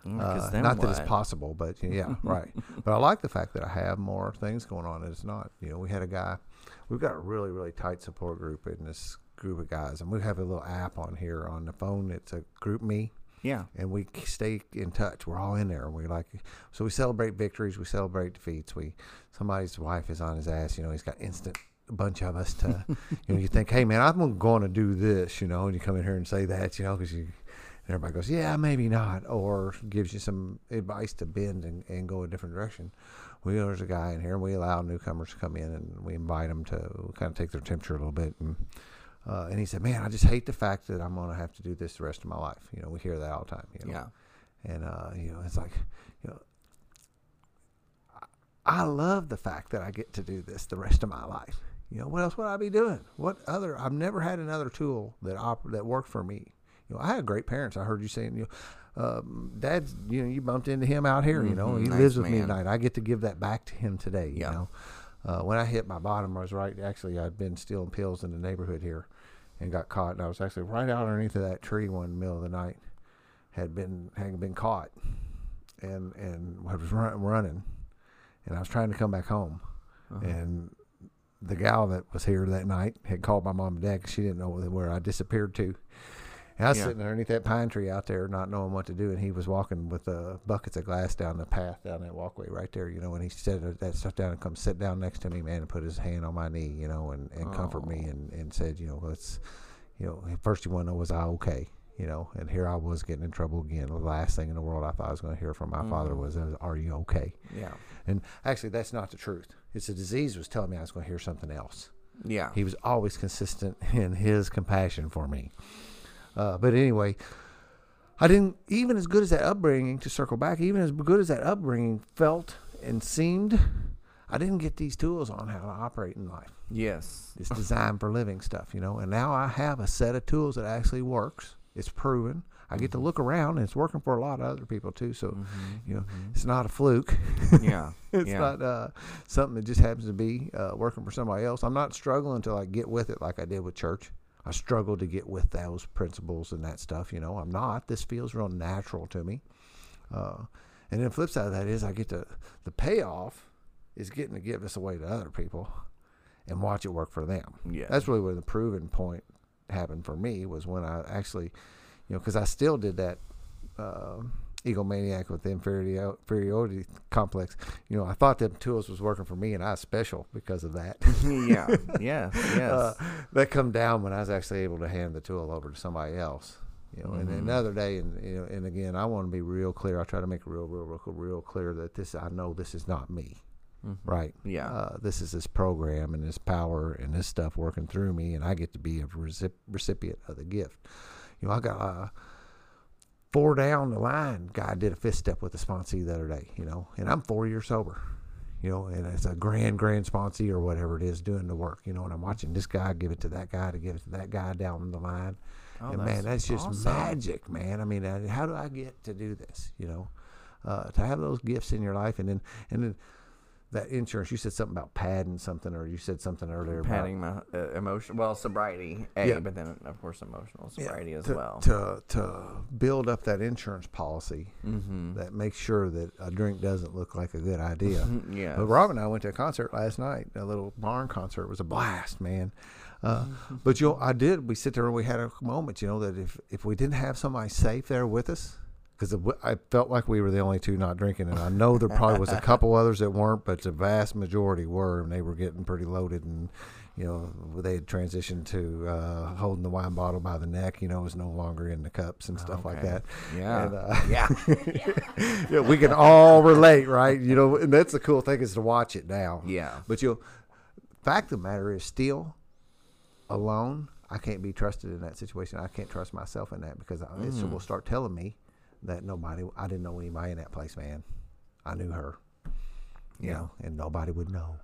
Uh, not that it's possible, but *laughs* yeah, right. But I like the fact that I have more things going on. And it's not. You know, we had a guy. We've got a really really tight support group in this group of guys, and we have a little app on here on the phone. It's a GroupMe Yeah. and we stay in touch. We're all in there, and we like so we celebrate victories, we celebrate defeats. We somebody's wife is on his ass, you know, he's got instant a bunch of us to, *laughs* you know, you think, hey man, I'm going to do this, you know, and you come in here and say that, you know, because you. And everybody goes, yeah, maybe not, or gives you some advice to bend and, and go a different direction. We there's a guy in here, and we allow newcomers to come in, and we invite them to kind of take their temperature a little bit, and uh, and he said, "Man, I just hate the fact that I'm going to have to do this the rest of my life." You know, we hear that all the time. You know? Yeah. and uh, you know, it's like, you know, I, love the fact that I get to do this the rest of my life. You know, what else would I be doing? What other? I've never had another tool that op- that worked for me. You know, I had great parents. I heard you saying, you know, um, Dad's, you know, you bumped into him out here. You know, he nice lives with me tonight. I get to give that back to him today. You Yeah. know, uh, when I hit my bottom, I was right. Actually, I'd been stealing pills in the neighborhood here, and got caught. And I was actually right out underneath of that tree one middle of the night. Had been had been caught, and and I was run, running, and I was trying to come back home, Uh-huh. and the gal that was here that night had called my mom and dad because she didn't know where I disappeared to. And I was Yeah. sitting underneath that pine tree out there, not knowing what to do, and he was walking with uh, buckets of glass down the path down that walkway right there, you know. And he set that stuff down and come sit down next to me, man, and put his hand on my knee, you know, and, and comfort me Oh. and, and said, you know, let's, you know, first you want to know was I okay, you know, and here I was getting in trouble again. The last thing in the world I thought I was going to hear from my father Mhm. was, "Are you okay?" Yeah. And actually, that's not the truth. It's a disease was telling me I was going to hear something else. Yeah. He was always consistent *laughs* in his compassion for me. Uh, but anyway, I didn't even as good as that upbringing to circle back. Even as good as that upbringing felt and seemed, I didn't get these tools on how to operate in life. yes. It's designed for living stuff, you know. And now I have a set of tools that actually works. It's proven. I get to look around, and it's working for a lot of other people too. So, you know, it's not a fluke. Yeah. *laughs* it's yeah. not uh, something that just happens to be uh, working for somebody else. I'm not struggling to like get with it like I did with church. I struggle to get with those principles and that stuff. You know, I'm not. This feels real natural to me. Uh, and then the flip side of that is I get to the payoff is getting to give this away to other people and watch it work for them. Yeah. That's really where the proven point happened for me was when I actually, you know, because I still did that uh, egomaniac with the inferiority, inferiority complex. You know, I thought them tools was working for me, and I was special because of that. *laughs* yeah. yeah, *laughs* Yes. Uh, that come down when I was actually able to hand the tool over to somebody else. You know, and Mhm. another day, and you know, and again, I want to be real clear. I try to make real, real, real, real clear that this. I know this is not me, Mhm. right? Yeah. Uh, this is this program and this power and this stuff working through me, and I get to be a recip- recipient of the gift. You know, I got uh, four down the line. Guy did a fifth step with the sponsee the other day. You know, and I'm four years sober. You know, and it's a grand, grand sponsee or whatever it is doing the work. You know, and I'm watching this guy give it to that guy to give it to that guy down the line. Oh, and man, that's just awesome. magic, man. I mean, uh, how do I get to do this? You know, uh, to have those gifts in your life, and then and then that insurance. You said something about padding something, or you said something earlier Padding my uh, emotion. Well, sobriety, A, Yeah. but then, of course, emotional sobriety as to, well. to to build up that insurance policy mm-hmm. that makes sure that a drink doesn't look like a good idea. *laughs* yeah. But Rob and I went to a concert last night, a little barn concert. It was a blast, man. Uh, but you know, I did. We sit there and we had a moment, you know, that if if we didn't have somebody safe there with us, because I felt like we were the only two not drinking, and I know there probably was a couple *laughs* others that weren't, but the vast majority were, and they were getting pretty loaded, and you know, they had transitioned to uh, holding the wine bottle by the neck. You know, it was no longer in the cups and stuff like that. Yeah. And, uh, *laughs* yeah. yeah, we can all relate, right? You know, and that's the cool thing is to watch it now. Yeah. But you'll, fact of the matter is, still alone, I can't be trusted in that situation. I can't trust myself in that because I, it Mm. will start telling me that nobody, I didn't know anybody in that place, man. I knew her, you Yeah. know, and nobody would know.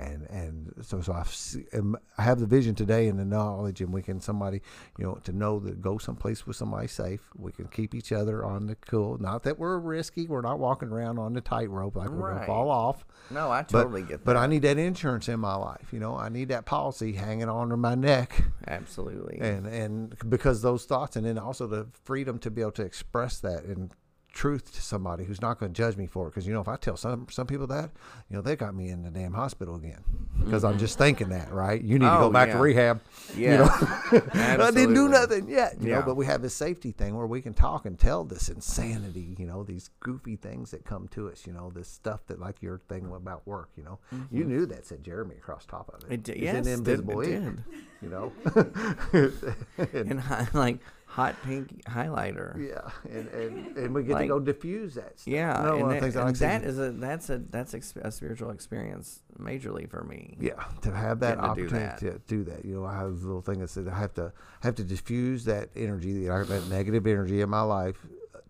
And and so so I see, um, I have the vision today and the knowledge, and we can somebody you know to know that go someplace with somebody safe. We can keep each other on the cool. Not that we're risky. We're not walking around on the tightrope like we're gonna fall off. No, I But, totally get that. but I need that insurance in my life. You know, I need that policy hanging on to my neck, Absolutely. and and because those thoughts, and then also the freedom to be able to express that in truth to somebody who's not going to judge me for it. Because you know, if I tell some some people that, you know, they got me in the damn hospital again because I'm just thinking that, right? You need to Oh, go back yeah. to rehab. yeah. *laughs* I didn't do nothing yet, you know. But we have this safety thing where we can talk and tell this insanity, you know, these goofy things that come to us, you know, this stuff that like your thing about work, you know. You knew that said Jeremy across top of it. Mm-hmm. It did. It's Yes, did- invisible it did. you know. *laughs* *laughs* And hi- like hot pink highlighter. yeah, and, and and we get to go diffuse that. Stuff. Yeah, Another and, one of that, the things I and like that is a that's a that's ex- a spiritual experience majorly for me. Yeah, to have that Getting to do opportunity that. to do that. You know, I have a little thing that says I have to I have to diffuse that energy, that, that negative energy in my life, uh,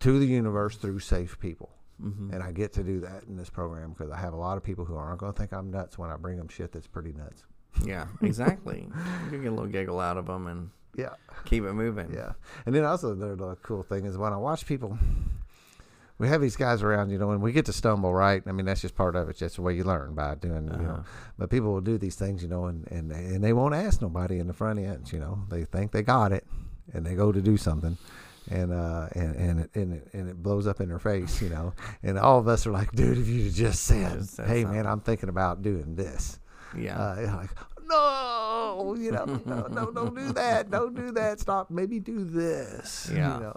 to the universe through safe people. Mm-hmm. And I get to do that in this program because I have a lot of people who aren't going to think I'm nuts when I bring them shit that's pretty nuts. Yeah, exactly. you can get a little giggle out of them and Yeah, keep it moving. yeah. And then also the, the cool thing is when I watch people, we have these guys around, you know, and we get to stumble, right? I mean, that's just part of it. That's the way you learn by doing, you know. Uh-huh. But people will do these things, you know, and, and, and they won't ask nobody in the front end, you know. They think they got it and they go to do something. And uh and and it, and it and it blows up in their face, you know. *laughs* And all of us are like, dude, if you just said, Just said "Hey, something. man, I'm thinking about doing this," Yeah. uh, like, no, you know, no, no, don't do that, don't do that. Stop, maybe do this, Yeah. you know.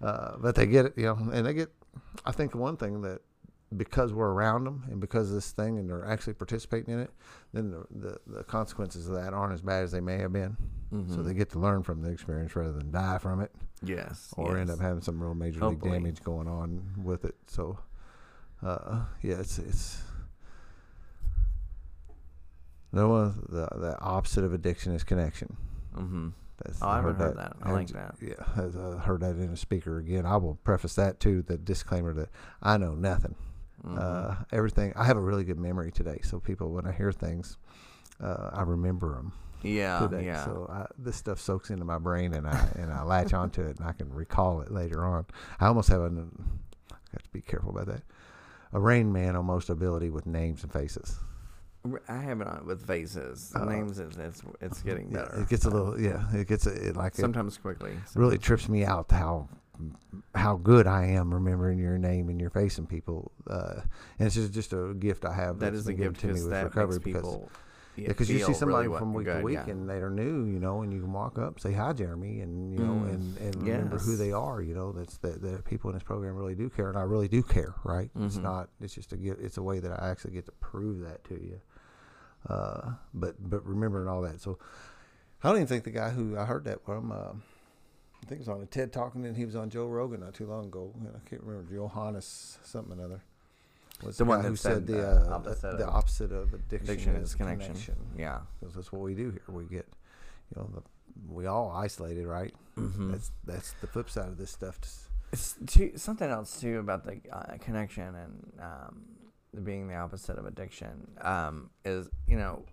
Uh, but they get it, you know, and they get. I think one thing that because we're around them and because of this thing and they're actually participating in it, then the, the, the consequences of that aren't as bad as they may have been. So Mhm. they get to learn from the experience rather than die from it yes. or end up having some real major Hopefully. league damage going on with it. So, uh, yeah, it's it's. No one the the opposite of addiction is connection. Mhm. That's, Oh, I haven't heard that. I like that. Yeah, *laughs* I heard that in a speaker again. I will preface that too. The disclaimer that I know nothing. Mhm. Uh, everything. I have a really good memory today, so people when I hear things, uh, I remember them yeah. today. Yeah. So I, this stuff soaks into my brain, and I and I latch onto it, and I can recall it later on. I almost have an. I have to be careful about that. A Rain Man almost ability with names and faces. I have it on with faces. The Uh, names is it's it's getting Yeah, better. it gets a little. Yeah, it gets a, it like it sometimes quickly. really trips me out how how good I am remembering your name and your face and people. Uh, and it's just, just a gift I have. that that's a gift to me with recovery because people. Yeah, because you see somebody really from week good, to week yeah. and they're new, you know, and you can walk up, say hi, Jeremy, and you know, Mm, and, and remember who they are. You know, that's that the people in this program really do care, and I really do care. Right? It's Mhm. not. It's just a. It's a way that I actually get to prove that to you. Uh, but but remembering all that, so I don't even think the guy who I heard that from. Uh, I think it was on a TED Talk, and then he was on Joe Rogan not too long ago. I can't remember Johannes something or another. Was The one who said, the uh, uh, opposite the of- opposite of addiction, Addiction is is connection. Yeah. because that's what we do here. We get, you know, the, we all isolated, right? Mm-hmm. That's that's the flip side of this stuff. It's too, something else too about the uh, connection and um, being the opposite of addiction um, is you know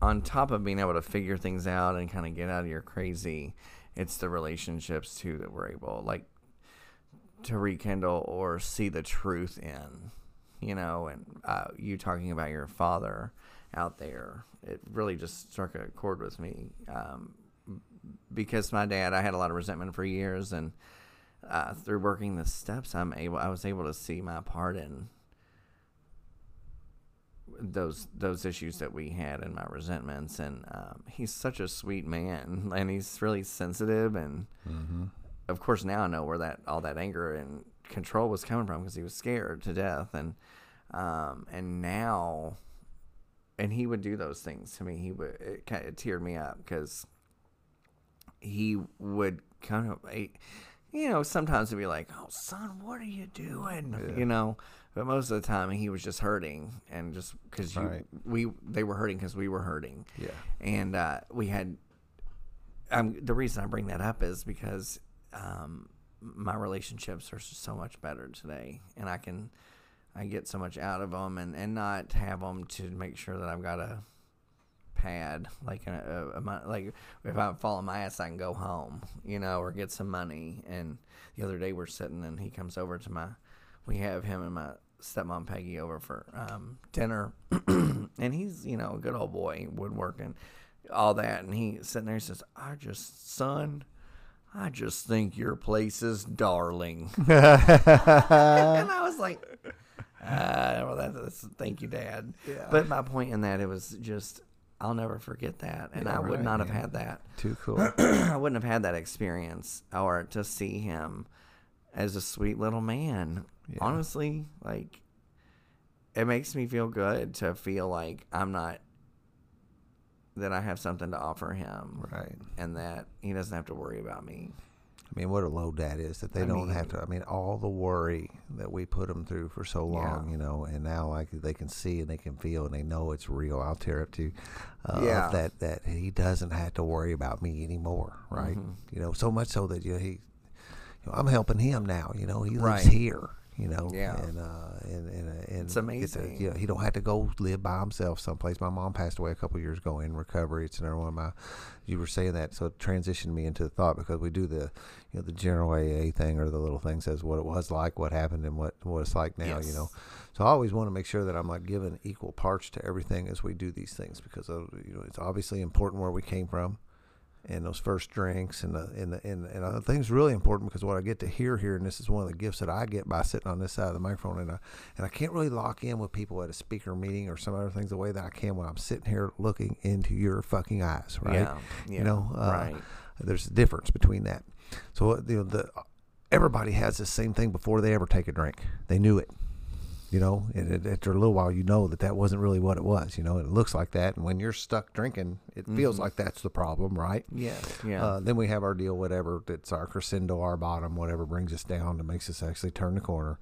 on top of being able to figure things out and kind of get out of your crazy it's the relationships too that we're able like to rekindle or see the truth in you know and uh, you talking about your father out there it really just struck a chord with me um, because my dad i had a lot of resentment for years and uh, through working the steps, I'm able. I was able to see my part in those those issues that we had and my resentments. And um, he's such a sweet man, *laughs* and he's really sensitive. And of course, now I know where that all that anger and control was coming from because he was scared to death. And um, and now and he would do those things to me. He would it kind of teared me up because he would kind of, eh, you know, sometimes he'd be like, "Oh, son, what are you doing?" You know, but most of the time he was just hurting, and just because Right. we they were hurting because we were hurting. Yeah. and uh, we had. Um, the reason I bring that up is because um, my relationships are so much better today, and I can I get so much out of them, and, and not have them to make sure that I've got a pad like a, a, a like if I fall on my ass, I can go home, you know, or get some money. And the other day we're sitting, and he comes over to my, we have him and my stepmom Peggy over for um, dinner, *clears throat* and he's you know a good old boy, woodworking, all that, and he's sitting there. He says, "I just son." I just think your place is darling. *laughs* and I was like, uh, well, that, that's, thank you, Dad. Yeah. But my point in that, it was just, I'll never forget that. And Yeah, I would right, not have had that. Too cool. *clears throat* I wouldn't have had that experience or to see him as a sweet little man. Yeah. Honestly, like, it makes me feel good to feel like I'm not, that I have something to offer him. right. And that he doesn't have to worry about me. I mean, what a load that is that they I don't have to. I mean, all the worry that we put them through for so long, Yeah. you know, and now like they can see and they can feel and they know it's real. I'll tear up to uh, Yeah. that that he doesn't have to worry about me anymore, right? Mhm. You know, so much so that you know, he, I'm helping him now. You know, he lives Right. here. You know, Yeah. and uh, and and, uh, and It's amazing. you know, he don't have to go live by himself someplace. My mom passed away a couple years ago in recovery. It's another one of my. You were saying that, so it transitioned me into the thought because we do the, you know, the general AA thing or the little thing says what it was like, what happened, and what what it's like now. You know, so I always want to make sure that I'm like giving equal parts to everything as we do these things because of, you know it's obviously important where we came from, and those first drinks and the and the, and, and I think really important because what I get to hear here, and this is one of the gifts that I get by sitting on this side of the microphone, and I and I can't really lock in with people at a speaker meeting or some other things the way that I can when I'm sitting here looking into your fucking eyes, right? Yeah. You know, uh, right. There's a difference between that. So uh, you know the everybody has the same thing before they ever take a drink. They knew it. You know, and after a little while, you know that that wasn't really what it was. You know, it looks like that, and when you're stuck drinking, it feels Mhm. like that's the problem, right? Yes. Yeah. Uh, then we have our deal, whatever that's our crescendo, our bottom, whatever brings us down that makes us actually turn the corner.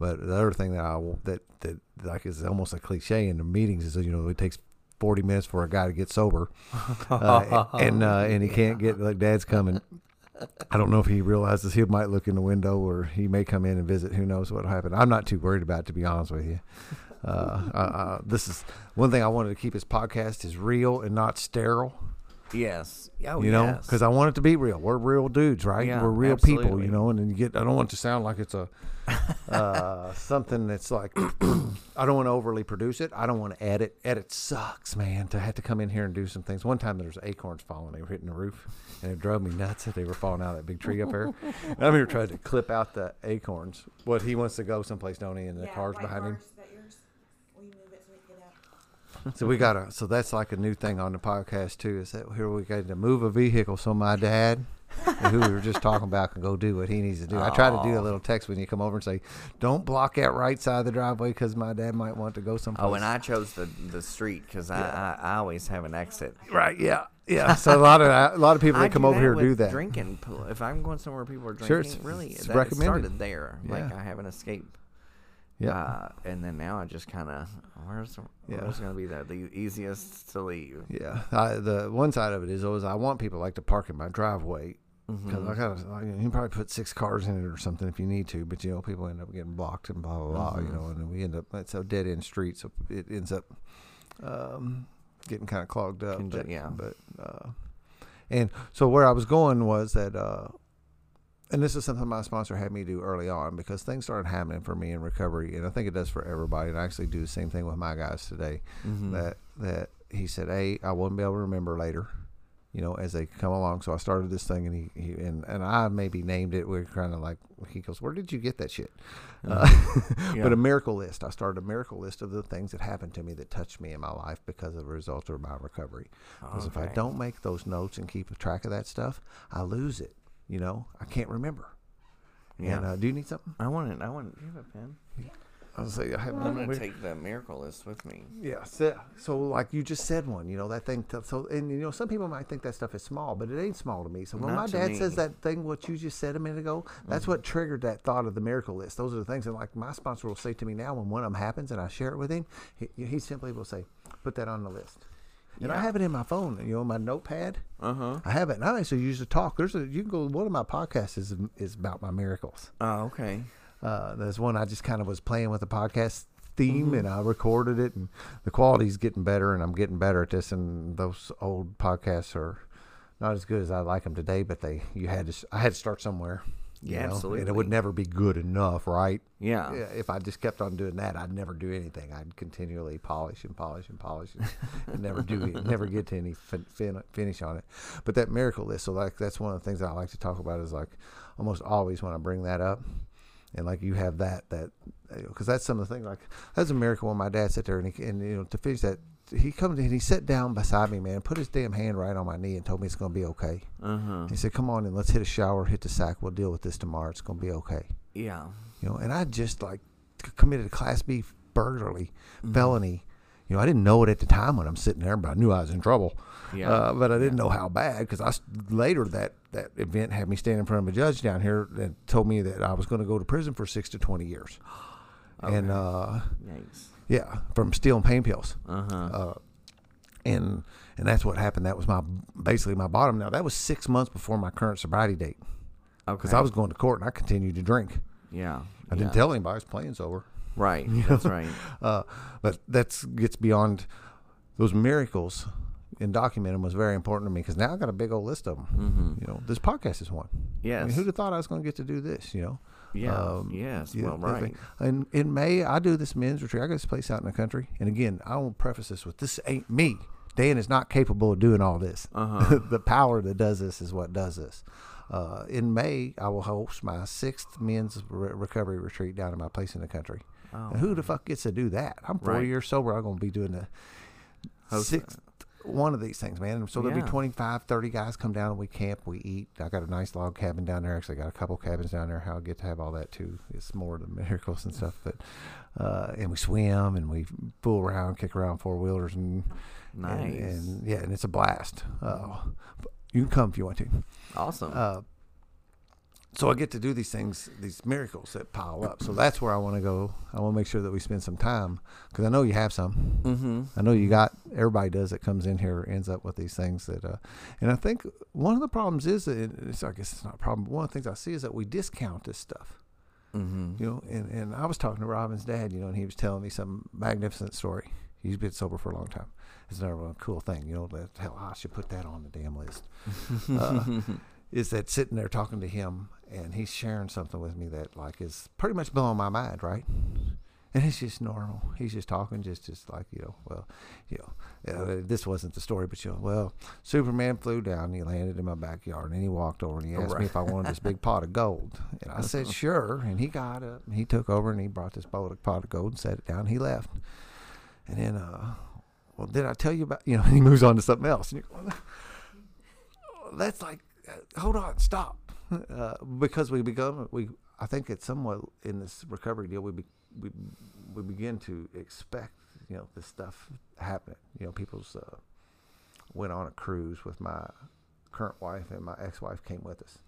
But the other thing that I that that like is almost a cliche in the meetings is you know it takes forty minutes for a guy to get sober, *laughs* uh, and uh, and he can't get like Dad's coming. I don't know if he realizes he might look in the window or he may come in and visit. Who knows what happened? I'm not too worried about, it, to be honest with you. Uh, uh, uh, this is one thing I wanted to keep his podcast is real and not sterile yes. Oh, you know, yes. because I want it to be real. We're real dudes, right? Yeah, We're real people, you know. And then you get, I don't want it to sound like it's a *laughs* uh, something that's like, *clears throat* I don't want to overly produce it. I don't want to edit. Edit sucks, man. To have to come in here and do some things. One time there was acorns falling. They were hitting the roof, and it drove me nuts that they were falling out of that big tree up there. And I'm here trying to clip out the acorns. What he wants to go someplace, don't he? And the Yeah, car's white behind him. cars, Is that yours? Will you move it so we can get out? So we got to. So that's like a new thing on the podcast too. Is that here we got to move a vehicle so my dad, who we were just talking about, can go do what he needs to do. I try to do a little text when you come over and say, "Don't block that right side of the driveway because my dad might want to go someplace." Oh, and I chose the the street because I, I I always have an exit. right, yeah, yeah. So a lot of a lot of people that come over here do that. Drinking, if I'm going somewhere where people are drinking, Sure, it's- really, it's recommended. started there. Like Yeah. I have an escape. Yeah. Uh, and then now I just kind of where's Yeah. where's going to be the, the easiest to leave? Yeah, I, the one side of it is always I want people like to park in my driveway because Mhm. I got to. You can probably put six cars in it or something if you need to, but you know people end up getting blocked and blah blah blah. You Mhm. know, and we end up it's a dead end street, so it ends up um, getting kind of clogged up. Conge- but, yeah. but uh, and so where I was going was that. Uh, and this is something my sponsor had me do early on because things started happening for me in recovery, and I think it does for everybody. And I actually do the same thing with my guys today Mhm. that that he said, "Hey, I won't be able to remember later." You know, as they come along. So I started this thing, and he, he and and I maybe named it. We're kind of like he goes, "Where did you get that shit?" Uh, *laughs* Yeah. But a miracle list. I started a miracle list of the things that happened to me that touched me in my life because of a result of my recovery. Because if I don't make those notes and keep track of that stuff, I lose it. You know, I can't remember. yeah. And uh, do you need something? I want it. I want. Do you have a pen? I was like, I have I'm one gonna take the miracle list with me. Yeah, so, so like you just said one, you know that thing. t- So and you know some people might think that stuff is small, but it ain't small to me. So when Not my to dad says that thing, what you just said a minute ago, that's what triggered that thought of the miracle list. Those are the things, and like my sponsor will say to me now when one of them happens, and I share it with him, he, he simply will say, "Put that on the list." And I have it in my phone, you know, my notepad. Uh huh. I have it, and I actually use to talk. There's a you can go. One of my podcasts is is about my miracles. Oh, okay. Uh, there's one I just kind of was playing with the podcast theme and I recorded it and the quality's getting better and I'm getting better at this and those old podcasts are not as good as I like them today but they you had to I had to start somewhere you Yeah, know, and it would never be good enough right? Yeah. yeah, if I just kept on doing that I'd never do anything. I'd continually polish and polish and polish and, *laughs* and never do it never get to any fin- fin- finish on it. But that miracle list so like that's one of the things that I like to talk about is like almost always when I bring that up and like you have that that because that's some of the things like that's a miracle when my dad sat there and he and you know to finish that he comes and he sat down beside me man put his damn hand right on my knee and told me it's gonna be okay Uh huh. he said come on and let's hit a shower hit the sack we'll deal with this tomorrow it's gonna be okay Yeah. you know and I just like committed a class B burglary Mm-hmm. felony you know I didn't know it at the time when I'm sitting there but I knew I was in trouble Yeah. uh, but I didn't know how bad because I later that that event had me stand in front of a judge down here that told me that I was going to go to prison for six to twenty years, *gasps* and uh, Yikes. Yeah, from stealing pain pills, Uh huh. uh, and and that's what happened. That was my basically my bottom. Now that was six months before my current sobriety date okay. because I was going to court and I continued to drink. Yeah. I didn't yeah. tell anybody I was playing sober. Right. *laughs* That's right. Uh, but that's gets beyond those miracles and documenting them was very important to me because now I got a big old list of them. Mm-hmm. You know, this podcast is one. I mean, who'd have thought I was going to get to do this? You know. Yeah. Um, yes. Yeah, well, right. And in May, I do this men's retreat. I got this place out in the country. And again, I won't preface this with this ain't me. Dan is not capable of doing all this. Uh-huh. *laughs* the power that does this is what does this. Uh, in May, I will host my sixth men's re- recovery retreat down in my place in the country. Oh. And who the fuck gets to do that? I'm 40 Right. years sober. I'm going to be doing the Host- sixth one of these things, man. So there'll Yeah. be 25, 30 guys come down and we camp, we eat. I got a nice log cabin down there. Actually, got a couple cabins down there. How I get to have all that too. It's more of the *laughs* miracles and stuff. But uh, and we swim and we fool around, kick around four wheelers and Nice. and, and yeah, and it's a blast. Uh, you can come if you want to. awesome. Uh, so I get to do these things, these miracles that pile up. So that's where I want to go. I want to make sure that we spend some time because I know you have some. mm-hmm. I know you got everybody does that comes in here ends up with these things that, uh, and I think one of the problems is that it- it's I guess it's not a problem. But one of the things I see is that we discount this stuff, Mm-hmm. you know. And, and I was talking to Robin's dad, you know, and he was telling me some magnificent story. He's been sober for a long time. It's another a cool thing, you know. That hell, I should put that on the damn list. *laughs* Uh, is that sitting there talking to him and he's sharing something with me that like is pretty much blowing my mind, right? And it's just normal. He's just talking, just just like you know. Well, you know, uh, this wasn't the story, but you know, well, Superman flew down. And he landed in my backyard, and he walked over and he asked me if I wanted this big pot of gold, and I said *laughs* sure. And he got up, and he took over, and he brought this pot of, pot of gold and set it down. And he left, and then, uh, well, did I tell you about? You know, *laughs* he moves on to something else. And you're going, that's like, uh, hold on, stop, *laughs* uh, because we become we. I think it's somewhat in this recovery deal. We be, we we begin to expect you know this stuff happening. You know, people's uh, went on a cruise with my current wife and my ex-wife came with us.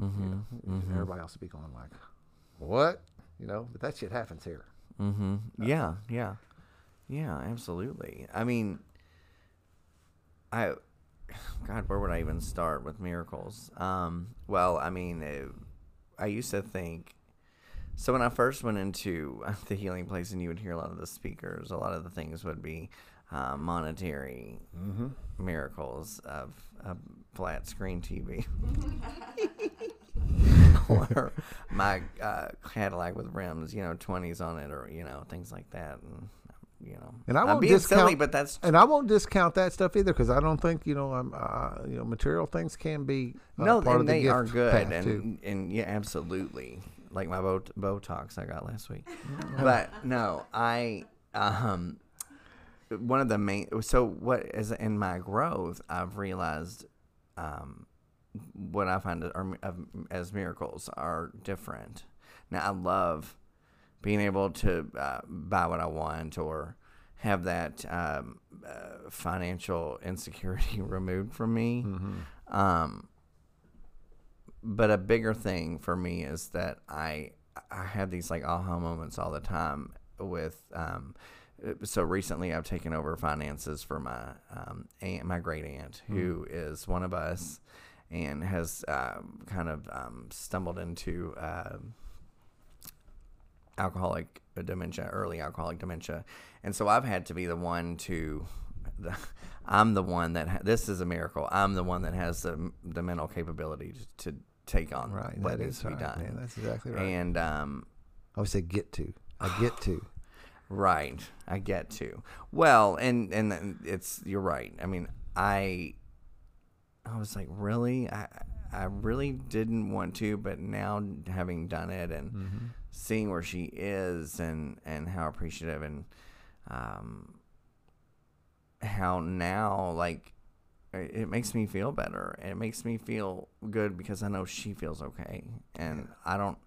Mm-hmm. You know, Mhm. everybody else would be going like, what? You know, but that shit happens here. Mm-hmm. Yeah, yeah, yeah, absolutely. I mean, I, God, where would I even start with miracles? Um, well, I mean, it, I used to think. So when I first went into *laughs* the healing place, and you would hear a lot of the speakers, a lot of the things would be uh, monetary Mm-hmm. miracles of a flat screen TV. *laughs* *laughs* or my uh, Cadillac with rims, you know, 20s on it, or, you know, things like that. And, you know, And I won't discount- silly, but that's. And I won't discount that stuff either because I don't think you know I'm uh, you know material things can be uh, no, part and of the they gift are good, and too. and yeah, absolutely. Like my Bot- Botox I got last week, *laughs* but no, I um, one of the main. So what is in my growth, I've realized, um, what I find are, are as miracles are different. Now I love being able to uh, buy what I want or have that um, uh, financial insecurity *laughs* removed from me. Mm-hmm. Um, but a bigger thing for me is that I I have these like aha moments all the time with um, so recently I've taken over finances for my um, aunt, my great aunt, who is one of us, and has um, kind of um, stumbled into uh, alcoholic dementia, early alcoholic dementia, and so I've had to be the one to. The, I'm the one that ha- this is a miracle. I'm the one that has the the mental capability to, to take on Right. what that is to be done. Man, that's exactly right. And um, I would say get to. I get to. *sighs* Right, I get to. Well, and and it's you're right. I mean, I I was like, really, I I really didn't want to, but now having done it and Mm-hmm. Seeing where she is and and how appreciative and um how now like it makes me feel better. It makes me feel good because I know she feels okay, and I don't.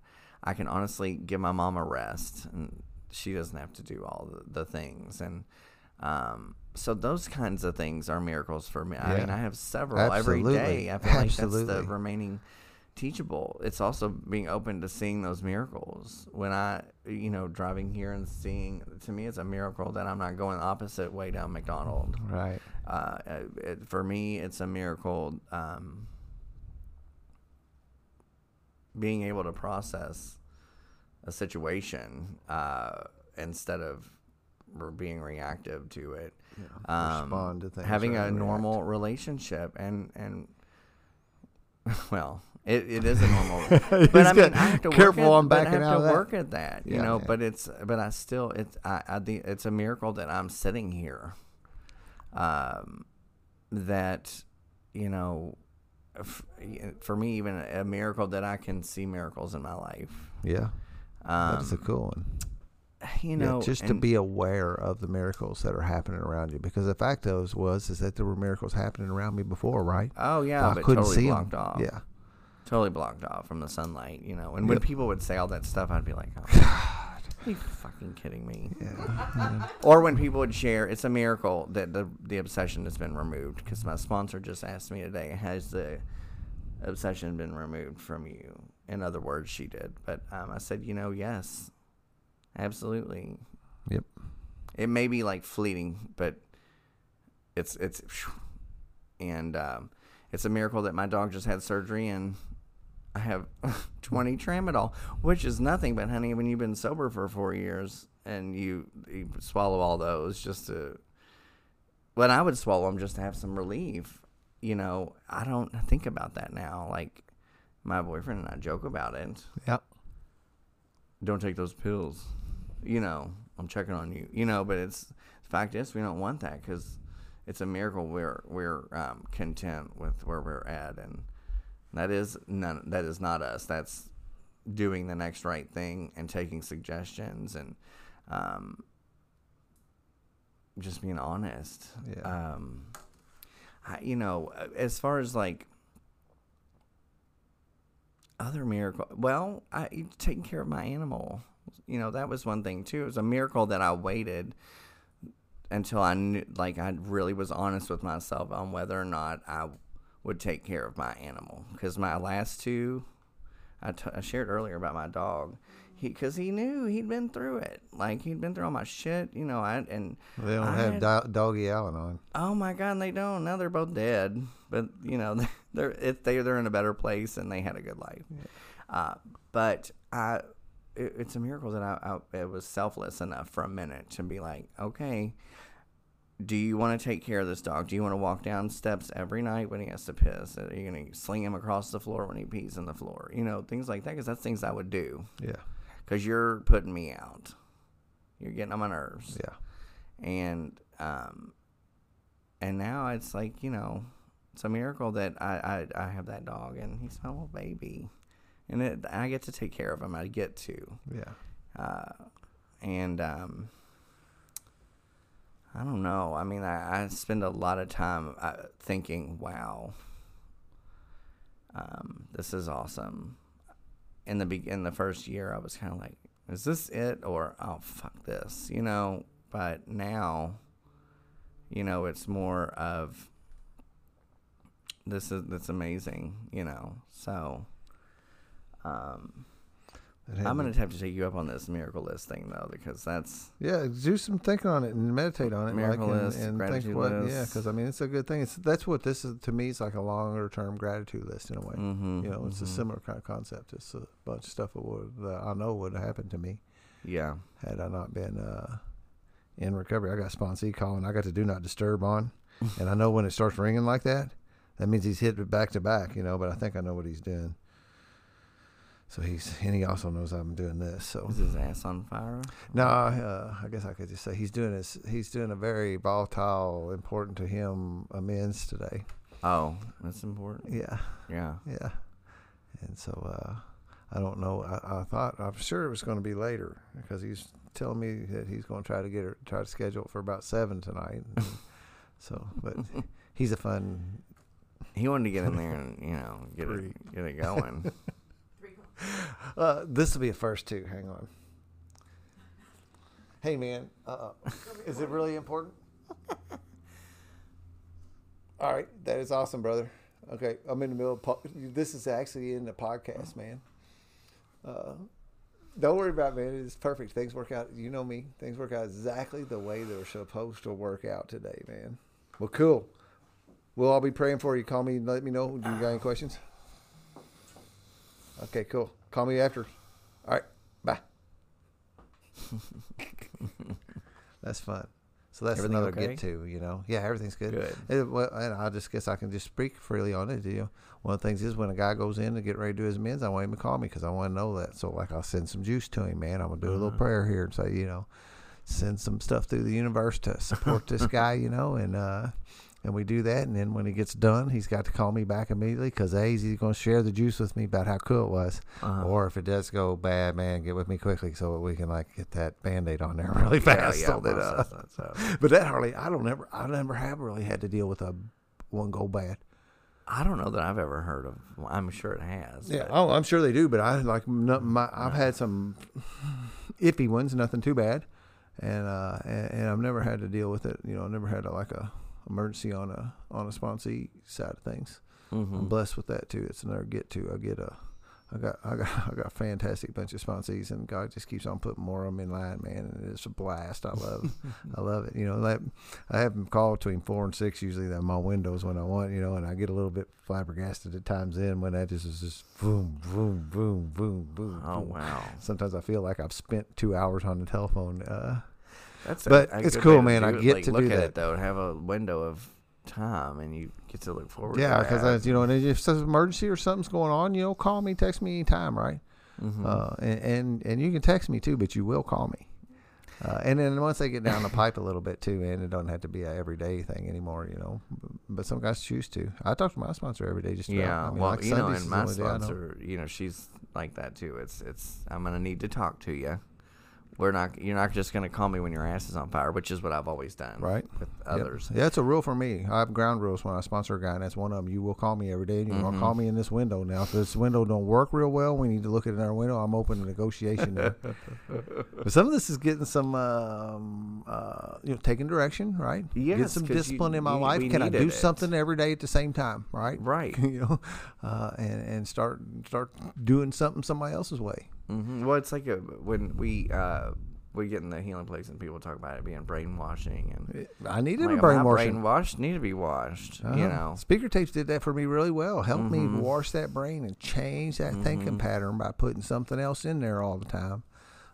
I can honestly give my mom a rest, and she doesn't have to do all the, the things. And um, so those kinds of things are miracles for me. I mean, I have several every Absolutely. day. I feel like that's the Absolutely. remaining teachable. It's also being open to seeing those miracles. When I, you know, driving here and seeing, to me, it's a miracle that I'm not going the opposite way down McDonald. Right. Uh, it, for me, it's a miracle um, being able to process a situation uh, instead of being reactive to it. Um, Respond to things. having a than normal relationship and and *laughs* well, it, it is a normal. *laughs* but I mean, I have to careful work at, but I backing have out to work at that, you Yeah, know. man. But it's but I still it's I, I it's a miracle that I'm sitting here. Um, that you know, f- for me, even a miracle that I can see miracles in my life. Yeah. Um, That's a cool one. *sighs* you know, yeah, just to be aware of the miracles that are happening around you, because the fact of was is that there were miracles happening around me before, right? Oh yeah, I but couldn't totally see 'em. blocked off. Yeah, totally blocked off from the sunlight. You know, and when Yep. people would say all that stuff, I'd be like, oh, Are you fucking kidding me? *laughs* Or when people would share, it's a miracle that the the obsession has been removed. Because my sponsor just asked me today, has the obsession been removed from you? In other words, she did. But um, I said, you know, yes, absolutely. Yep. It may be like fleeting, but it's it's, and um, it's a miracle that my dog just had surgery and I have *laughs* 20 tramadol, which is nothing. But honey, when you've been sober for four years and you, you swallow all those just to, when I would swallow them just to have some relief, you know, I don't think about that now. Like my boyfriend and I joke about it. Yep. Don't take those pills. You know, I'm checking on you. You know, but it's the fact is we don't want that because it's a miracle we're we're um, content with where we're at, and that is none. That is not us. That's doing the next right thing and taking suggestions and um, just being honest. Yeah. Um, I, you know, as far as like other miracle, well, I taking care of my animal. You know, that was one thing too. It was a miracle that I waited until I knew, like, I really was honest with myself on whether or not I would take care of my animal. Because my last two, I, t- I shared earlier about my dog. He, because he knew he'd been through it. Like he'd been through all my shit, you know. I and They don't I have do- doggy Al-Anon. Oh my God, they don't. Now they're both dead. But you know, *laughs* they're it, they they're in a better place and they had a good life. Uh, but I, it, it's a miracle that I, I it was selfless enough for a minute to be like, okay, do you want to take care of this dog? Do you want to walk down steps every night when he has to piss? Are you gonna sling him across the floor when he pees in the floor? You know, things like that. Because that's things I would do. Yeah, Because you're putting me out. You're getting on my nerves yeah, and um and now it's like you know it's a miracle that I I, I have that dog and he's my little baby and it, I get to take care of him I get to yeah. uh and um I don't know I mean I, I spend a lot of time uh, thinking wow um this is awesome in the be- in the first year I was kind of like is this it or oh fuck this, you know? But now, you know, it's more of this is that's amazing, you know. So, um, I'm gonna have to take you up on this miracle list thing though, because that's Yeah, do some thinking on it and meditate on it, Miracle like, and, list, and think gratitude what. Yeah, because I mean, it's a good thing. It's that's what this is to me. It's like a longer term gratitude list in a way. mm-hmm, You know, it's a mhm. similar kind of concept. It's a bunch of stuff that, would, that I know would have happened to me yeah. had I not been uh, in recovery. I got sponsee calling. I got to do not disturb on, *laughs* and I know when it starts ringing like that, that means he's hit back to back. You know, but I think I know what he's doing. So he's and he also knows I'm doing this. So Is his ass on fire? no, uh, I guess I could just say he's doing his he's doing a very volatile, important to him amends today. Oh, that's important. Yeah, Yeah. yeah, and so uh, I don't know. I, I thought I'm sure it was going to be later because he's telling me that he's going to try to get her try to schedule it for about seven tonight. And *laughs* so, but he's a fun. He wanted to get in there and you know get Freak. it get it going. *laughs* *laughs* Uh, this will be a first too. Hang on. Hey man, uh, is it really important? All right, that is awesome, brother. Okay, I'm in the middle of po- this is actually in the podcast, man. Uh, don't worry about it, man. It's perfect. Things work out. You know me. Things work out exactly the way they're supposed to work out today, man. Well, cool. We'll all be praying for you. Call me and let me know. Do you got any questions? Okay, cool. Call me after. All right, bye. *laughs* that's fun. So that's Everything another okay? get to, you know. Yeah, everything's good. Good. It, well, and I just guess I can just speak freely on it. You know, one of the things is when a guy goes in to get ready to do his amends, I want him to call me because I want to know that. So like I'll send some juice to him, man. I'm gonna do a little Uh-huh. prayer here and say, you know, send some stuff through the universe to support this *laughs* guy, you know, and uh, and we do that. And then when he gets done, he's got to call me back immediately because a he's going to share the juice with me about how cool it was. Uh-huh. Or if it does go bad, man, get with me quickly so we can like get that band aid on there *laughs* really fast. yeah, so that, uh, that but that hardly, I don't ever, I never have really had to deal with a one go bad. I don't know that I've ever heard of. Well, I'm sure it has. Yeah, but- oh, I'm sure they do, but I like no, my, I've had some *laughs* iffy ones, nothing too bad, and uh, and, and I've never had to deal with it. You know, I never had a, like a emergency on a on a sponsee side of things. I'm Mhm. blessed with that too. It's another get to. I get a, I got I got *laughs* I got a fantastic bunch of sponsees, and God just keeps on putting more of them in line, man. And it's a blast. I love, I *laughs* love it. You know, like I have them call between four and six usually. That my windows when I want, you know, and I get a little bit flabbergasted at times in when that just is just boom, boom, boom, boom, boom. Oh boom. wow. Sometimes I feel like I've spent two hours on the telephone. Uh, That's But a, a it's cool, man. I get like, to look do at that. it though. and Have a window of time, and you get to look forward. yeah, because you know, and if it's an emergency or something's going on, you know, call me, text me anytime, right? hmm Uh, and, and and you can text me too, but you will call me. Uh, and then once they get down the pipe a little bit too, and it doesn't have to be an everyday thing anymore, you know. But some guys choose to. I talk to my sponsor every day. Just about. yeah. I mean, well, like you know, Sundays is and my only day I know. sponsor, you know, she's like that too. It's it's. I'm gonna need to talk to you. We're not. You're not just gonna call me when your ass is on fire, which is what I've always done. Right. With Yep. others. Yeah, it's a rule for me. I have ground rules when I sponsor a guy, and that's one of them. You will call me every day, and you will Mhm. Going to call me in this window. Now, if this window don't work real well, we need to look at another window. I'm open to negotiation. *laughs* but some of this is getting some, um, uh, you know, taking direction, right? Get Yes, some 'cause you- discipline in my you- life. Can I do it. something every day at the same time, right? Right. *laughs* you know, uh, and and start start doing something somebody else's way. Hmm Well, it's like a, when we uh, we get in the healing place and people talk about it being brainwashing and I needed like, a I'm not brainwashing. brainwashed, need to be washed. You Uh-huh. know. speaker tapes did that for me really well. Helped me Mhm. wash that brain and change that thinking Mhm. pattern by putting something else in there all the time.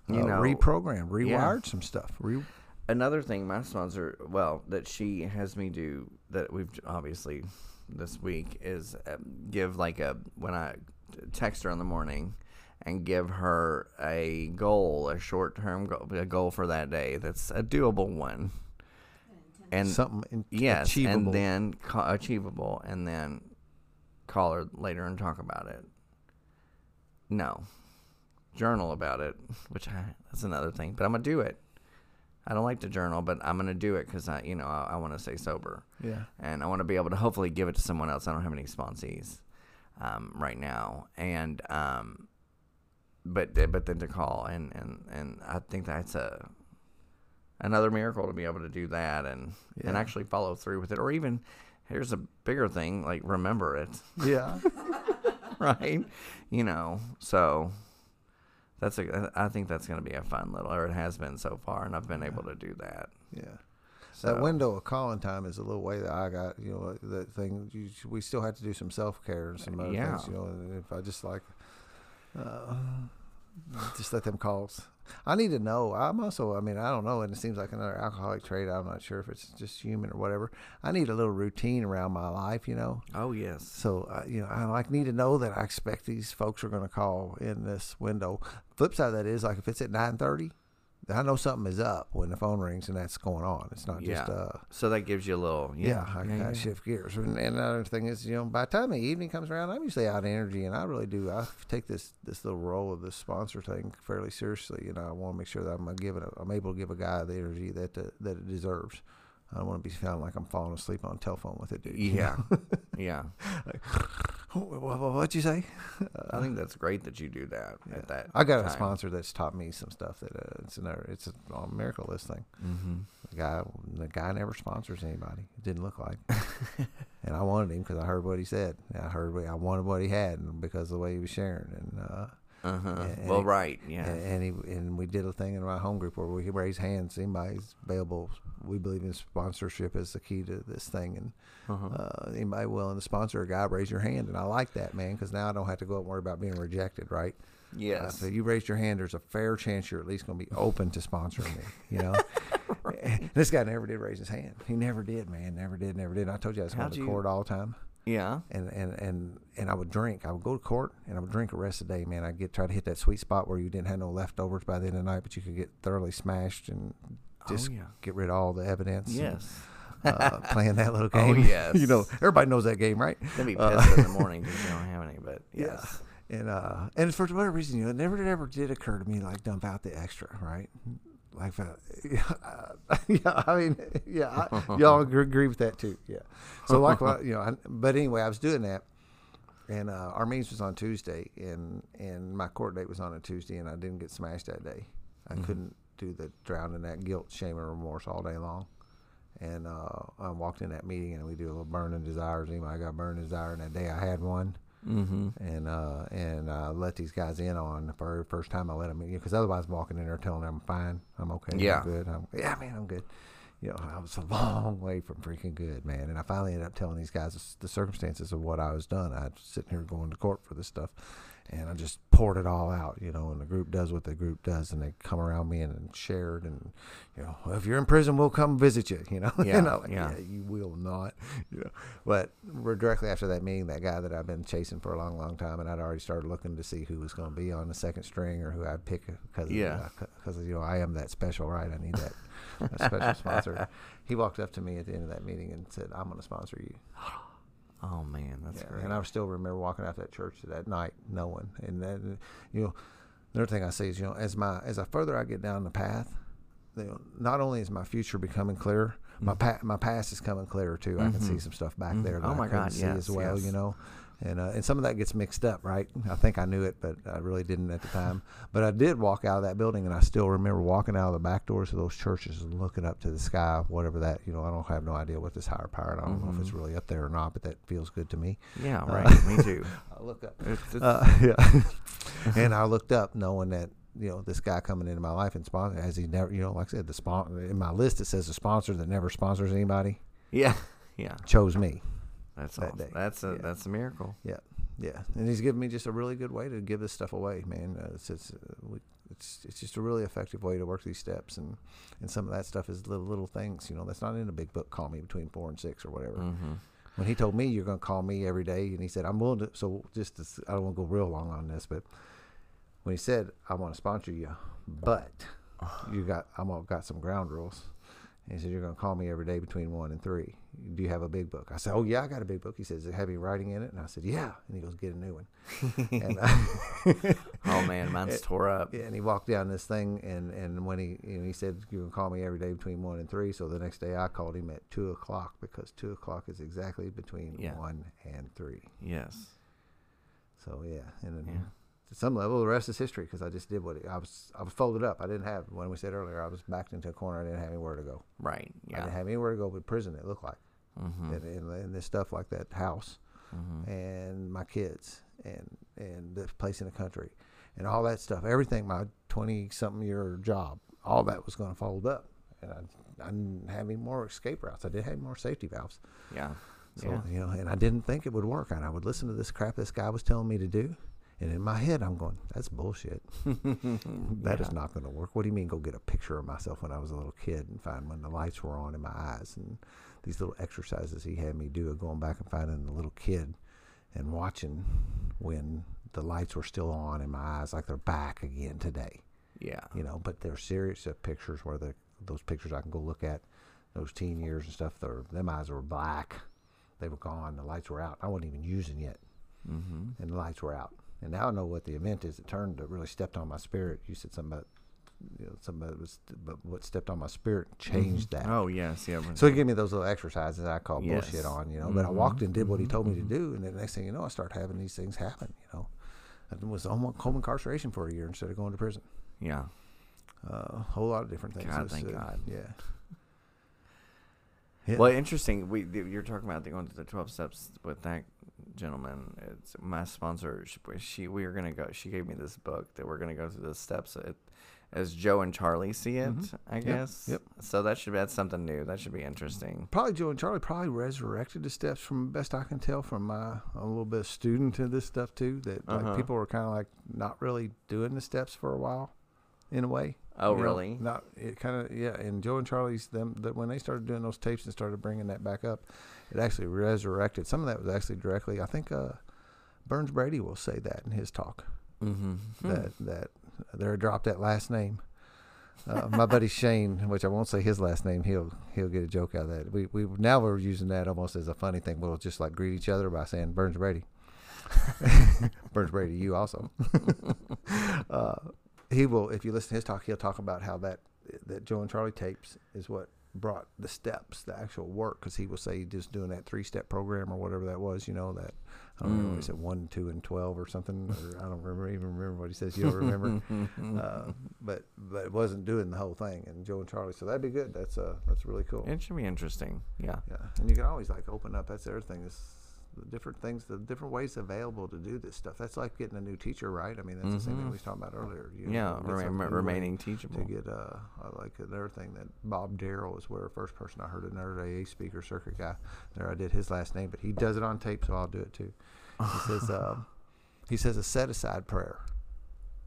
You uh, know, reprogrammed, rewired yeah. some stuff. Re- another thing my sponsor well that she has me do that we've obviously this week is um, give like a when i text her in the morning and give her a goal a short-term goal a goal for that day that's a doable one. And something in- yes achievable. and then ca- achievable and then call her later and talk about it. No. Journal about it which I, that's another thing but i'm gonna do it. I don't like to journal but i'm gonna do it because i you know i, I want to stay sober. Yeah. and i want to be able to hopefully give it to someone else. I don't have any sponsees um, right now. And um, but but then to call and and and I think that's a another miracle to be able to do that and and actually follow through with it, or even here's a bigger thing like remember it, Yeah. *laughs* right? You know, so. That's a. I think that's going to be a fun little, or it has been so far, and I've been able to do that. yeah. So, That window of calling time is a little way that I got, you know, that thing. You, we still have to do some self care and some other Yeah. things, you know. If I just like, uh, just let them calls. I need to know. I'm also, I mean, I don't know, and it seems like another alcoholic trait. I'm not sure if it's just human or whatever. I need a little routine around my life, you know. Oh yes. So uh, you know, I like need to know that I expect these folks are going to call in this window. Flip side of that is like if it's at nine thirty, I know something is up when the phone rings and that's going on. It's not just uh, So that gives you a little. yeah, Yeah. I yeah, kind yeah. shift gears. And, and another thing is, you know, by the time the evening comes around, I'm usually out of energy, and I really do. I take this this little role of the sponsor thing fairly seriously. You know, I want to make sure that I'm gonna give it. A, I'm able to give a guy the energy that uh, that it deserves. I don't want to be feeling like I'm falling asleep on the telephone with it, dude. Yeah. *laughs* yeah. What, *laughs* what, what'd you say? I think that's great that you do that at that. I got a sponsor that's taught me some stuff that uh, it's another it's a, miracle this thing. Mm-hmm. The guy the guy never sponsors anybody. It didn't look like, *laughs* and I wanted him because I heard what he said. I heard what, I wanted what he had and because of the way he was sharing and. uh Uh huh. And- well, right. Yeah. and, and he and we did a thing in my home group where we could raise hands. Anybody's available. We believe in sponsorship as the key to this thing, and Uh-huh. uh, anybody willing to sponsor a guy, raise your hand. And I like that, man, because now I don't have to go up and worry about being rejected, right? Uh, yes. so you raised your hand. There's a fair chance you're at least going to be open to sponsoring me. You know, *laughs* *laughs* this guy never did raise his hand. He never did, man. Never did. Never did. I told you I was going How'd to you- court all the time, yeah. and and and and I would drink. I would go to court and I would drink the rest of the day, man. I would get try to hit that sweet spot where you didn't have no leftovers by the end of the night, but you could get thoroughly smashed and just oh yeah. get rid of all the evidence. and, Yes. uh, *laughs* playing that little Oh, game. *laughs* yes. you know, everybody knows that game, right? They'd be Uh, in the *laughs* morning because you don't have any. But Yeah. yes. And uh, and for whatever reason, you know, it never it ever did occur to me like dump out the extra, right? Like, *laughs* yeah, I mean, yeah, I, y'all *laughs* agree, with that too, yeah. So like, you know, I, but anyway, I was doing that, and uh, our meetings was on Tuesday, and and my court date was on a Tuesday, and I didn't get smashed that day. I couldn't do the drowning that guilt, shame, and remorse all day long. And uh, I walked in that meeting, and we do a little burning desires. Anybody got burning desire? And that day I had one Mm-hmm. and uh, and uh, let these guys in on the very first time I let them in because otherwise I'm walking in there telling them I'm fine, I'm okay, Yeah. I'm good, I'm, yeah, man, I'm good. You know, I was a *laughs* long way from freaking good, man. And I finally ended up telling these guys the- circumstances of what I was done. I was sitting here going to court for this stuff, and I just poured it all out, you know. And the group does what the group does, and they come around me and, and shared, and you know, well, if you're in prison, we'll come visit you, you know. *laughs* Yeah, you know, like, yeah. yeah, you will not, you know. But we're directly after that meeting, that guy that I've been chasing for a long, long time, and I'd already started looking to see who was going to be on the second string or who I'd pick because Yeah. Uh, because you know I am that special, right? I need that, that special sponsor. *laughs* He walked up to me at the end of that meeting and said, "I'm going to sponsor you." Oh man, that's Yeah, great. and I still remember walking out that church that night, knowing, and then you know, another thing I see is, you know, as my as I further I get down the path, you know, not only is my future becoming clearer, my pa- my past is coming clearer too. I can see Mhm. some stuff back Mhm. there that Oh I my couldn't God, see yes, as well, yes. you know. And, uh, and some of that gets mixed up, right? I think I knew it, but I really didn't at the time. But I did walk out of that building, and I still remember walking out of the back doors of those churches and looking up to the sky, whatever that, you know, I don't have no idea what this higher power, I don't know if it's Mhm. really up there or not, but that feels good to me. yeah, Uh, right. Me too. *laughs* I look up. It's, it's, Uh, *laughs* yeah. and I looked up knowing that, you know, this guy coming into my life and sponsor, as he never, you know, like I said, the sponsor, in my list, it says a sponsor that never sponsors anybody yeah, *laughs* yeah. chose me. That's that awesome. day. That's a Yeah. that's a miracle. Yeah. Yeah. And he's given me just a really good way to give this stuff away, man. Uh, it's, it's, uh, it's, it's just a really effective way to work these steps. And, and some of that stuff is little, little things, you know, that's not in a big book, call me between four and six or whatever. Mm-hmm. when he told me you're going to call me every day, and he said I'm willing to. So just to, I don't want to go real long on this, but when he said I want to sponsor you, but *sighs* you got I'm got some ground rules. And he said you're going to call me every day between one and three. Do you have a big book? I said, Oh yeah, I got a big book. He says, Does it have any writing in it? And I said, Yeah. And he goes, Get a new one. *laughs* and, I, Oh man, mine's *laughs* tore up. yeah, and he walked down this thing, and and when he you know, he said you can call me every day between one and three. So the next day I called him at two o'clock because two o'clock is exactly between Yeah. one and three. Yes. So yeah, and then Yeah. To some level, the rest is history because I just did what it, I was. I was folded up. I didn't have when we said earlier. I was backed into a corner. I didn't have anywhere to go. Right. Yeah. I didn't have anywhere to go but prison. It looked like, Mm-hmm. and, and, and this stuff like that house, Mm-hmm. and my kids, and and the place in the country, and all that stuff. Everything, my twenty something year job, all that was going to fold up, and I, I didn't have any more escape routes. I did have more safety valves. Yeah. So yeah. you know, and I didn't think it would work. And I would listen to this crap this guy was telling me to do, and in my head I'm going, "That's bullshit. *laughs* That is Yeah. not going to work." What do you mean? Go get a picture of myself when I was a little kid and find when the lights were on in my eyes, and these little exercises he had me do of going back and finding the little kid and watching when the lights were still on in my eyes, like they're back again today Yeah. you know. But they're serious uh, pictures where the those pictures I can go look at, those teen years and stuff. They're, them eyes were black, they were gone. The lights were out. I wasn't even using yet, Mm-hmm. and the lights were out. And now I know what the event is. It turned. It really stepped on my spirit. You said something about, you know, it was, but what stepped on my spirit changed that. Oh yes. Yeah. So he gave me those little exercises I call Yes. bullshit on, you know. But I Mhm, walked and did what he told me to do, and then the next thing you know, I start having these things happen, you know. I was home, home incarceration for a year instead of going to prison Yeah. uh, a whole lot of different things. God, It's, thank uh, God. Yeah. Yeah. Well, interesting. We you're talking about the going to the twelve steps with that gentleman. It's my sponsor. She, she we are gonna go. She gave me this book that we're gonna go through the steps it, as Joe and Charlie see it. Mhm. I guess. yep. So that should be that's something new. That should be interesting. probably Joe and Charlie probably resurrected the steps from best I can tell from my a little bit of student of this stuff too. That Uh-huh. people were kind of like not really doing the steps for a while, in a way. Oh, you know, really? not it kind of yeah. And Joe and Charlie's them that when they started doing those tapes and started bringing that back up, it actually resurrected. Some of that was actually directly. I think uh, Burns Brady will say that in his talk. Mm-hmm. that that there dropped that last name. Uh, my buddy *laughs* Shane, which I won't say his last name, he'll he'll get a joke out of that. We we now we're using that almost as a funny thing. We'll just like greet each other by saying Burns Brady. *laughs* Burns Brady, you also. *laughs* uh, he will, if you listen to his talk, he'll talk about how that that Joe and Charlie tapes is what brought the steps, the actual work, because he will say just doing that three step program or whatever that was, you know, that I don't remember what he Mm. said one, two, and twelve or something, or I don't remember even remember what he says. You don't remember, *laughs* uh, but but it wasn't doing the whole thing. And Joe and Charlie, so that'd be good. That's uh that's really cool. it should be interesting. Yeah. Yeah, and you can always like open up. That's the other thing is the different things, the different ways available to do this stuff. That's like getting a new teacher, right? I mean, that's the same thing Mhm. we was talking about earlier. You Yeah. get Remain, something new way remaining to get uh I like another thing that Bob Darrell is where first person I heard another AA speaker circuit guy there I did his last name but he does it on tape so I'll do it too. He says *laughs* um, he says a set aside prayer,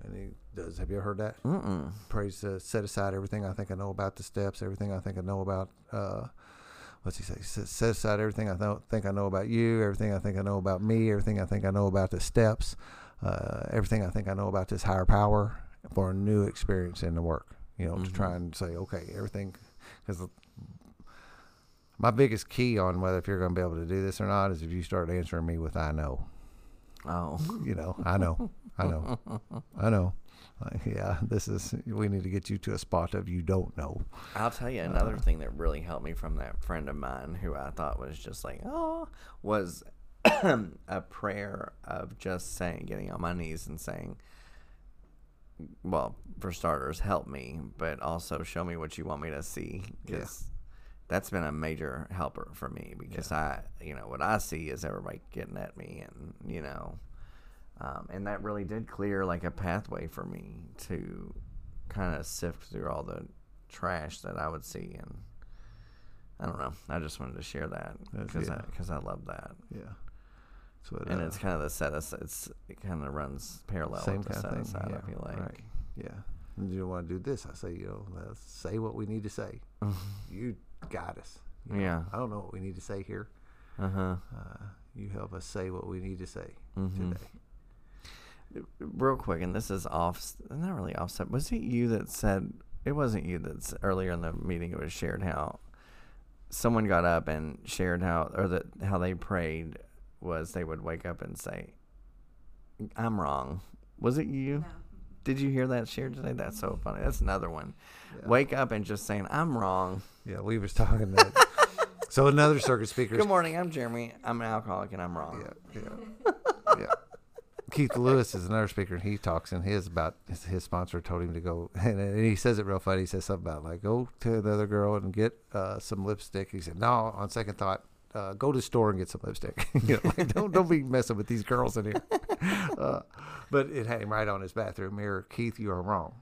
and he does. Have you ever heard that? Mm-mm. prays uh, set aside everything I think I know about the steps, everything I think I know about. Uh, what's he say? Set, set aside everything I know, think I know about you, everything I think I know about me, everything I think I know about the steps, uh, everything I think I know about this higher power for a new experience in the work. You know, to Mhm. try and say, okay, everything, because my biggest key on whether if you're going to be able to do this or not is if you start answering me with "I know." Oh. You know, I know, I know, I know. Like, yeah, this is. We need to get you to a spot of you don't know. I'll tell you another Uh, thing that really helped me from that friend of mine who I thought was just like, oh, was *clears throat* a prayer of just saying, getting on my knees and saying, well, for starters, help me, but also show me what you want me to see. Yeah. That's been a major helper for me because I, you know, what I see is everybody getting at me and, you know, um, and that really did clear like a pathway for me to kind of sift through all the trash that I would see and I don't know. I just wanted to share that because yeah. I because I love that, Yeah. So it, and uh, it's kind of the set us. It's it kind of runs parallel same with the kind set of thing. aside. yeah, I feel like. right. Yeah. And you don't want to do this. I say, you know, let's say what we need to say. *laughs* You guide us. you know. Yeah. I don't know what we need to say here. Uh huh. Uh, you help us say what we need to say Mhm. today. Real quick, and this is off. Not really offset. Was it you that said? It wasn't you that earlier in the meeting. It was shared how someone got up and shared how or that how they prayed was they would wake up and say, "I'm wrong." Was it you? No. Did you hear that shared today? That's so funny. That's another one. Yeah. Wake up and just saying, "I'm wrong." Yeah, we was talking that. *laughs* so another circuit speaker. Good morning. I'm Jeremy. I'm an alcoholic and I'm wrong. Yeah, yeah, *laughs* yeah. Keith Lewis is another speaker, and he talks in his about his, his sponsor told him to go, *laughs* and, and he says it real funny. He says something about like go to the other girl and get uh, some lipstick. He said, no. On second thought, uh, go to the store and get some lipstick. *laughs* you know, like don't don't be messing with these girls in here. *laughs* Uh, but it had him right on his bathroom mirror. Keith, you are wrong.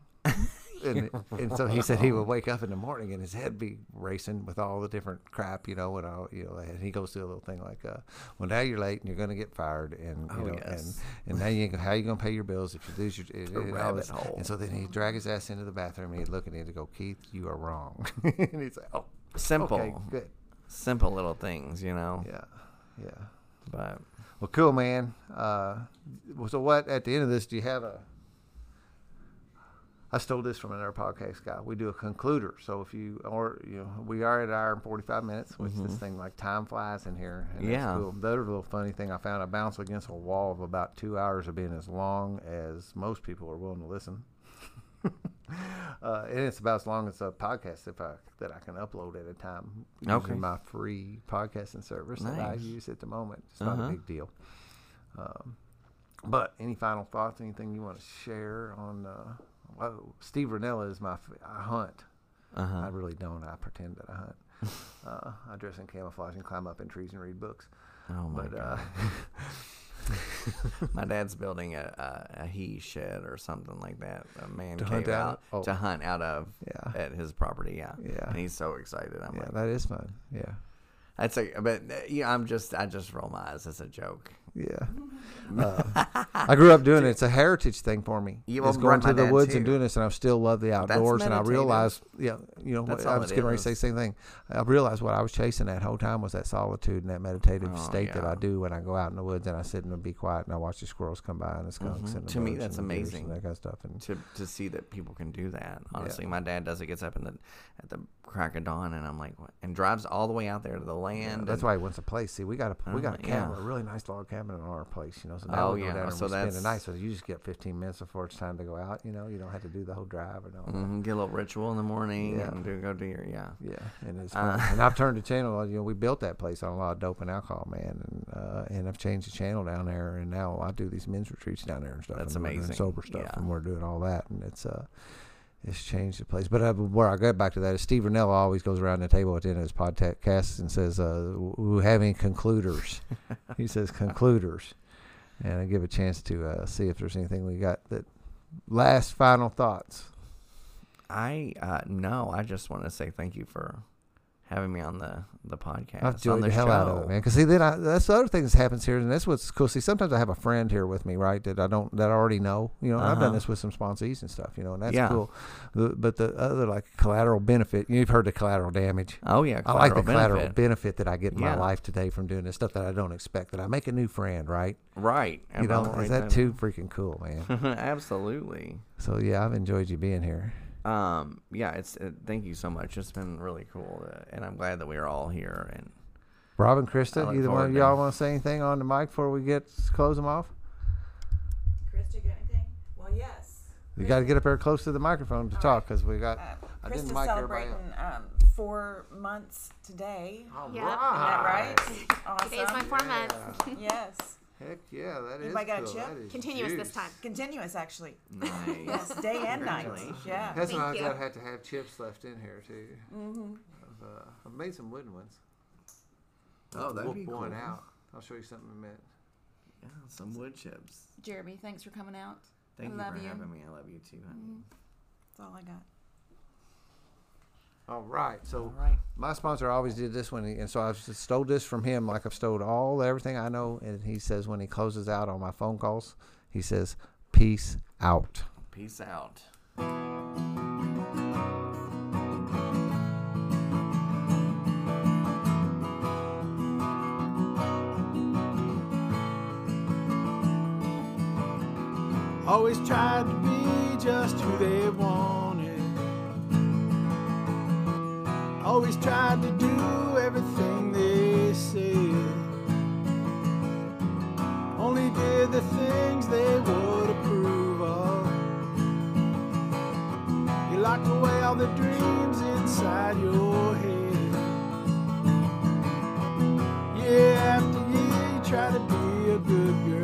And, and so he said he would wake up in the morning and his head be racing with all the different crap, you know, and all, you know, and he goes through a little thing like, uh, well, now you're late and you're going to get fired, and you Oh, know, yes. and and now you how you going to pay your bills if you lose your and all rabbit hole. And so then he'd drag his ass into the bathroom and he'd look at him and go, Keith, you are wrong, *laughs* and he'd say, oh, Simple, okay, good, simple little things, you know. yeah, yeah. But Well, cool, man. Uh, so what? At the end of this, do you have a? I stole this from another podcast guy. We do a concluder. So if you or you know, we are at an hour and forty five minutes, which this thing like time flies in here. And that's Yeah. cool. The other little funny thing I found, I bounced against a wall of about two hours of being as long as most people are willing to listen. *laughs* uh, and it's about as long as a podcast if I that I can upload at a time using Okay. my free podcasting service that I use at the moment. It's not Uh-huh. a big deal. Um, but any final thoughts? Anything you want to share on? Uh, whoa, Steve Rinella is my. f- I hunt. uh huh. I really don't. I pretend that I hunt. *laughs* uh, I dress in camouflage and climb up in trees and read books. Oh my but god. uh, *laughs* My dad's building a, a, a he shed or something like that, a man To cave hunt out? Oh. to hunt out of Yeah. at his property. Yeah, Yeah. And he's so excited. I'm yeah, like, that is fun. Yeah, that's a, but uh, yeah, I'm just, I just roll my eyes. as a joke. Yeah. *laughs* Uh, I grew up doing it. It's a heritage thing for me. You it's going to the woods and doing this, and I still love the outdoors. And I realized, yeah, you know, That's I was getting ready to say the same thing. I realized what I was chasing that whole time was that solitude and that meditative Oh, state that. I do when I go out in the woods and I sit and be quiet and I watch the squirrels come by and the skunks Mhm. and the To me, that's amazing. that kind of stuff. And To to see that people can do that. Honestly, my dad does it. Gets up in the at the crack of dawn, and I'm like, what? and drives all the way out there to the Yeah, land. that's and- why he wants a place. See, we got a we got a Uh, yeah. cabin, a really nice log cabin in our place. You know, so now Oh, we go yeah, down so we spend the that's- night. So you just get 15 minutes before it's time to go out. You know, you don't have to do the whole drive or no. Mhm, get a little ritual in the morning Yeah. and do, go do your yeah. Yeah, and it's Uh, and *laughs* I've turned the channel. You know, we built that place on a lot of dope and alcohol, man, and uh, and I've changed the channel down there, and now I do these men's retreats down there and stuff. That's and amazing. sober stuff, Yeah. and we're doing all that, and it's uh, it's changed the place. But uh, where I get back to that is Steve Rinella always goes around the table at the end of his podcast and says, uh, "We have any concluders?" *laughs* he says concluders, and I give a chance to uh, see if there's anything we got that. Last final thoughts. I uh, no, I just want to say thank you for having me on the the podcast. I've on enjoyed the, the, hell show. out of it, man. Because see, then I, that's the other thing that happens here, and that's what's cool. See, sometimes I have a friend here with me, right? That I don't, that I already know. You know, I've Uh-huh. done this with some sponsees and stuff. You know, and that's Yeah. cool. The, but the other like collateral benefit, you've heard the collateral damage. Oh yeah, I like the collateral collateral benefit. benefit that I get in my life today from doing this stuff that I don't expect. That I make a new friend, right? Right. You know, Right is that too freaking cool, man? *laughs* Absolutely. so yeah, I've enjoyed you being here. Um. Yeah. It's. Uh, thank you so much. It's been really cool, uh, and I'm glad that we are all here. And Rob and Krista, look either one of y'all want to say anything on the mic before we get close them off? Krista, got anything? Well, yes. You got to get up there close to the microphone to All talk because we got. Uh, I didn't mic celebrating um, four months today. All Yeah. Is that right? Awesome. Today's my four months. Yes. Heck yeah, that is Anybody got a chip? That is Continuous this time. Continuous, actually. nice. Yes, day and night. Congratulations. Yeah. That's Thank why you. I've had to have chips left in here too. Mm-hmm. I've, uh, I've made some wooden ones. Oh, that'd Whoop be one cool. out. I'll show you something in a minute. Yeah, some wood chips. Jeremy, thanks for coming out. Thank I you love for you. having me. I love you too, honey. That's all I got. All right, so All right. my sponsor always did this one, and so I've stole this from him, like I've stole all everything I know. And he says when he closes out on my phone calls, he says, "Peace out." Peace out. Always tried to be just who they wanted. Always tried to do everything they said. Only did the things they would approve of. You locked away all the dreams inside your head. Year after year, you try to be a good girl.